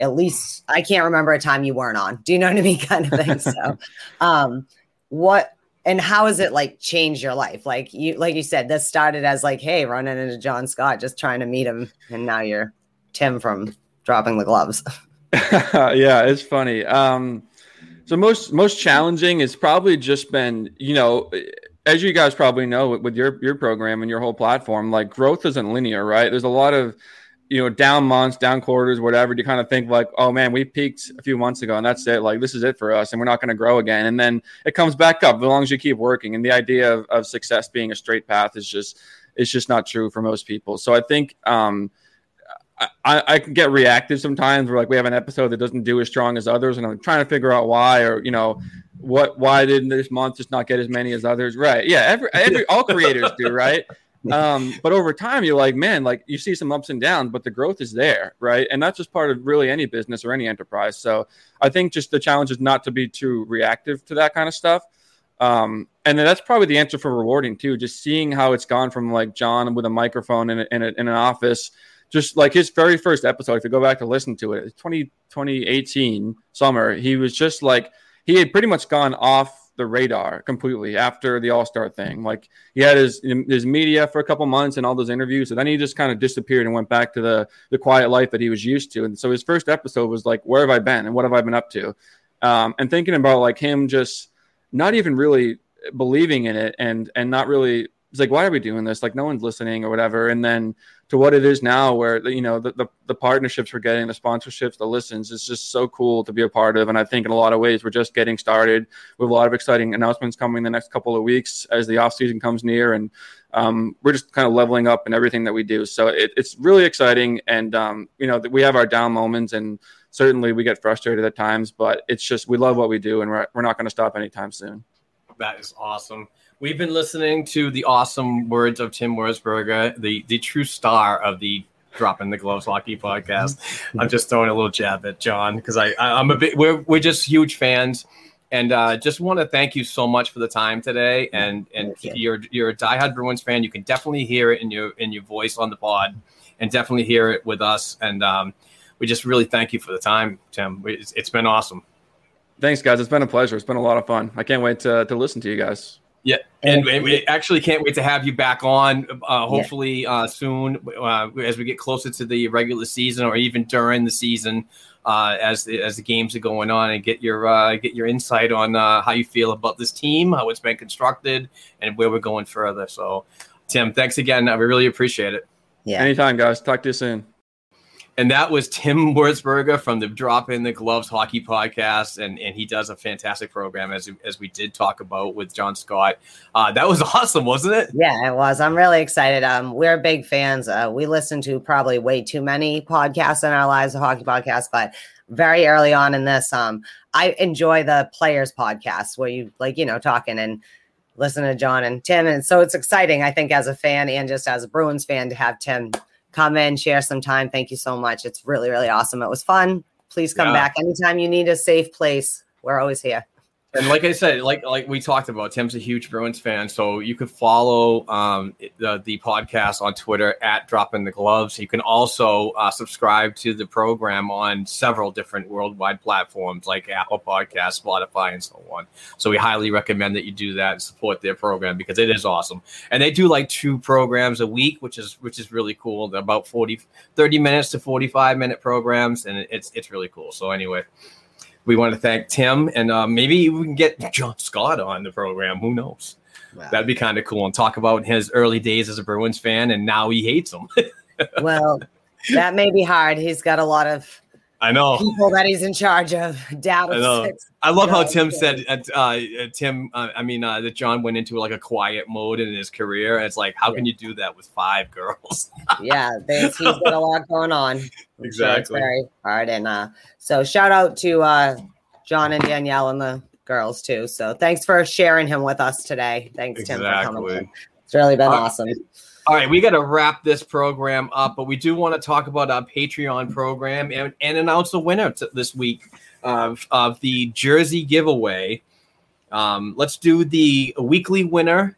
at least I can't remember a time you weren't on. Do you know what I mean? Kind of thing. So, um, what and how has it like changed your life? Like you, like you said, this started as like, hey, running into John Scott, just trying to meet him, and now you're Tim from dropping the gloves. yeah, it's funny. Um, so most most challenging has probably just been, you know, as you guys probably know with, your your program and your whole platform, like growth isn't linear, right? There's a lot of you know down months, down quarters, whatever. You kind of think like, oh man, we peaked a few months ago, and that's it. Like this is it for us, and we're not going to grow again. And then it comes back up as long as you keep working. And the idea of, of success being a straight path is just it's just not true for most people. So I think. um I, I can get reactive sometimes where like we have an episode that doesn't do as strong as others and I'm trying to figure out why or you know what why didn't this month just not get as many as others? Right. Yeah every every all creators do right? Um but over time you're like man like you see some ups and downs but the growth is there right? And that's just part of really any business or any enterprise. So I think just the challenge is not to be too reactive to that kind of stuff. Um, and then that's probably the answer for rewarding too. Just seeing how it's gone from like John with a microphone in, a, in, a, in an office, just like his very first episode. If you go back to listen to it, 20, 2018 summer, he was just like he had pretty much gone off the radar completely after the All Star thing. Like he had his his media for a couple months and all those interviews, and then he just kind of disappeared and went back to the the quiet life that he was used to. And so his first episode was like, "Where have I been and what have I been up to?" Um, and thinking about like him just not even really believing in it and and not really it's like why are we doing this? Like no one's listening or whatever. And then to what it is now where you know the, the, the partnerships we're getting the sponsorships the listens it's just so cool to be a part of. And i think in a lot of ways we're just getting started. With a lot of exciting announcements coming the next couple of weeks as the off season comes near. And um, we're just kind of leveling up in everything that we do. So it, it's really exciting. And um, you know we have our down moments and certainly we get frustrated at times but it's just we love what we do and we're, we're not going to stop anytime soon. That is awesome. We've been listening to the awesome words of Tim Wirzburger, the the true star of the Dropping the Gloves Hockey podcast. I'm just throwing a little jab at John because I, I I'm a bit we're we're just huge fans, And uh, just want to thank you so much for the time today. And and Thank you're you're a diehard Bruins fan. You can definitely hear it in your in your voice on the pod, and definitely hear it with us. And um, we just really thank you for the time, Tim. It's, it's been awesome. Thanks, guys. It's been a pleasure. It's been a lot of fun. I can't wait to, to listen to you guys. Yeah, and, and we actually can't wait to have you back on. Uh, hopefully uh, soon, uh, as we get closer to the regular season, or even during the season, uh, as the, as the games are going on, and get your uh, get your insight on uh, how you feel about this team, how it's been constructed, and where we're going further. So, Tim, thanks again. I really appreciate it. Yeah. Anytime, guys. Talk to you soon. And that was Tim Wirzburger from the Dropping the Gloves Hockey Podcast, and, and he does a fantastic program as as we did talk about with John Scott. Uh, that was awesome, wasn't it? Yeah, it was. I'm really excited. Um, we're big fans. Uh, we listen to probably way too many podcasts in our lives, a hockey podcast, but very early on in this, um, I enjoy the players podcast where you like, you know, talking and listen to John and Tim. And so it's exciting, I think, as a fan and just as a Bruins fan to have Tim come in, share some time. Thank you so much. It's really, really awesome. It was fun. Please come Yeah. back anytime you need a safe place. We're always here. And like I said, like like we talked about, Tim's a huge Bruins fan, so you could follow um, the the podcast on Twitter at Dropping the Gloves. You can also uh, subscribe to the program on several different worldwide platforms like Apple Podcasts, Spotify, and so on. So we highly recommend that you do that and support their program because it is awesome. And they do like two programs a week, which is which is really cool. They're about 40, 30 minutes to forty five minute programs, and it's it's really cool. So anyway we want to thank Tim, and uh, maybe we can get John Scott on the program. Who knows? That'd be kind of cool and talk about his early days as a Bruins fan, and now he hates them. well, that may be hard. He's got a lot of I know. people that he's in charge of. Down I know. six. I love how Tim said, uh, uh, Tim, uh, I mean, uh, that John went into like a quiet mode in his career. And it's like, how can you do that with five girls? Yeah, he's got a lot going on. I'm sure Exactly. very hard. And uh, so shout out to uh, John and Danielle and the girls too. So thanks for sharing him with us today. Thanks, Tim, for coming. Exactly. It's really been Uh, awesome. All right, we got to wrap this program up, but we do want to talk about our Patreon program and, and announce the winner t- this week of, of the jersey giveaway. Um, let's do the weekly winner.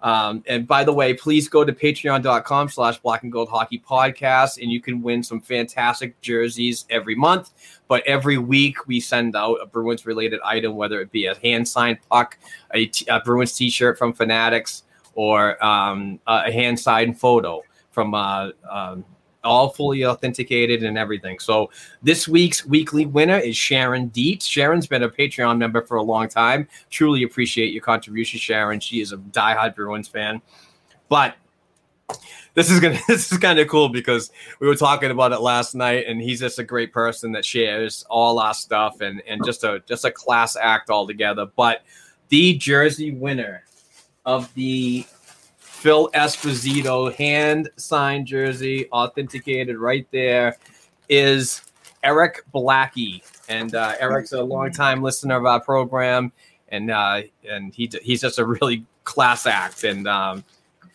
Um, and by the way, please go to patreon.com slash black and gold hockey podcast and you can win some fantastic jerseys every month. But every week we send out a Bruins related item, whether it be a hand signed puck, a, t- a Bruins t shirt from Fanatics, or um, a hand signed photo from uh, um, all fully authenticated and everything. So this week's weekly winner is Sharon Dietz. Sharon's been a Patreon member for a long time. Truly appreciate your contribution, Sharon. She is a diehard Bruins fan. But this is gonna this is kind of cool because we were talking about it last night, and he's just a great person that shares all our stuff and and just a just a class act altogether. But the jersey winner of the Phil Esposito hand signed jersey, authenticated right there, is Eric Blackie, and uh, Eric's a longtime listener of our program, and uh, and he he's just a really class act, and um,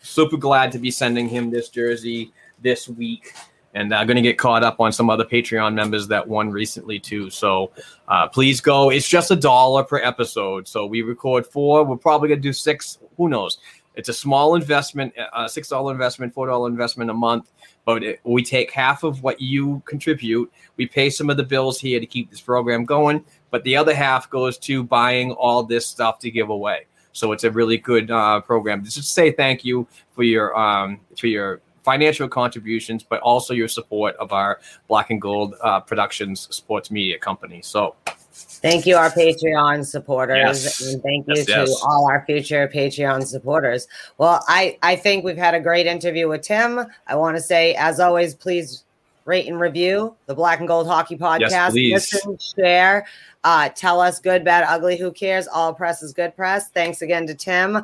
super glad to be sending him this jersey this week. And I'm going to get caught up on some other Patreon members that won recently too. So uh, please go. It's just a dollar per episode. So we record four. We're probably going to do six. Who knows? It's a small investment, a six dollar investment, four dollar investment a month. But it, we take half of what you contribute. We pay some of the bills here to keep this program going, but the other half goes to buying all this stuff to give away. So it's a really good uh, program. Just say thank you for your um, for your financial contributions, but also your support of our Black and Gold uh, Productions sports media company. So Thank you, our Patreon supporters, Yes. and thank you Yes, to yes. all our future Patreon supporters. Well, I I think we've had a great interview with Tim. I want to say, as always, please rate and review the Black and Gold Hockey Podcast. please. Listen, share, uh, tell us good, bad, ugly. Who cares? All press is good press. Thanks again to Tim.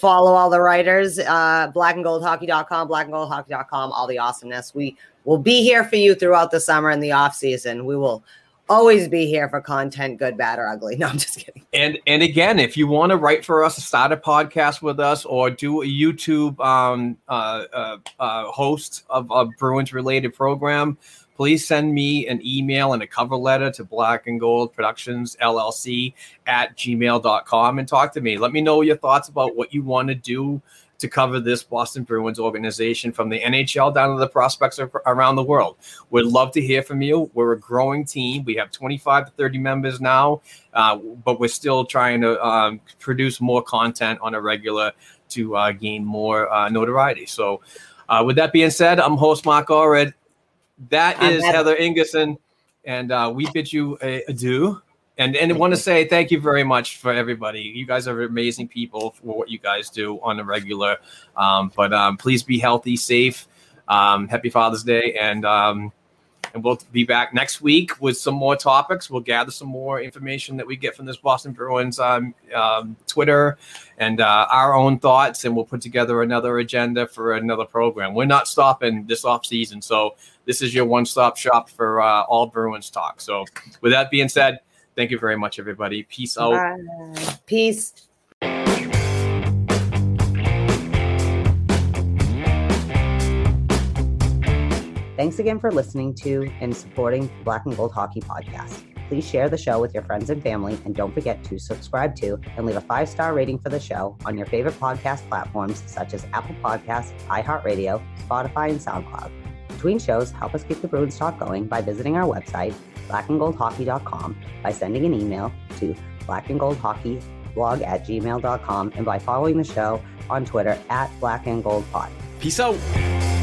Follow all the writers, uh, blackandgoldhockey.com, blackandgoldhockey.com, all the awesomeness. We will be here for you throughout the summer and the off season. We will always be here for content, good, bad, or ugly. No, I'm just kidding. And and again, if you want to write for us, start a podcast with us, or do a YouTube um, uh, uh, uh, host of a Bruins related program, please send me an email and a cover letter to Black and Gold Productions LLC at gmail.com and talk to me. Let me know your thoughts about what you want to do to cover this Boston Bruins organization from the NHL down to the prospects around the world. We'd love to hear from you. We're a growing team. We have 25 to 30 members now, uh, but we're still trying to um, produce more content on a regular to uh, gain more uh, notoriety. So, uh, with that being said, I'm host Mark Allred. That is Heather Ingerson, and uh, we bid you adieu. And and I want to say thank you very much for everybody. You guys are amazing people for what you guys do on a regular. Um, but um, please be healthy, safe. Um, happy Father's Day, and um, and we'll be back next week with some more topics. We'll gather some more information that we get from this Boston Bruins um, um, Twitter and uh, our own thoughts, and we'll put together another agenda for another program. We're not stopping this off season, so this is your one stop shop for uh, all Bruins talk. So, with that being said. Thank you very much, everybody. Peace out. Bye. Peace. Thanks again for listening to and supporting the Black and Gold Hockey Podcast. Please share the show with your friends and family, and don't forget to subscribe to and leave a five star rating for the show on your favorite podcast platforms such as Apple Podcasts, iHeartRadio, Spotify, and SoundCloud. Between shows, help us keep the Bruins talk going by visiting our website, blackandgoldhockey.com, by sending an email to blackandgoldhockeyblog at gmail.com, and by following the show on Twitter at blackandgoldpod. Peace out.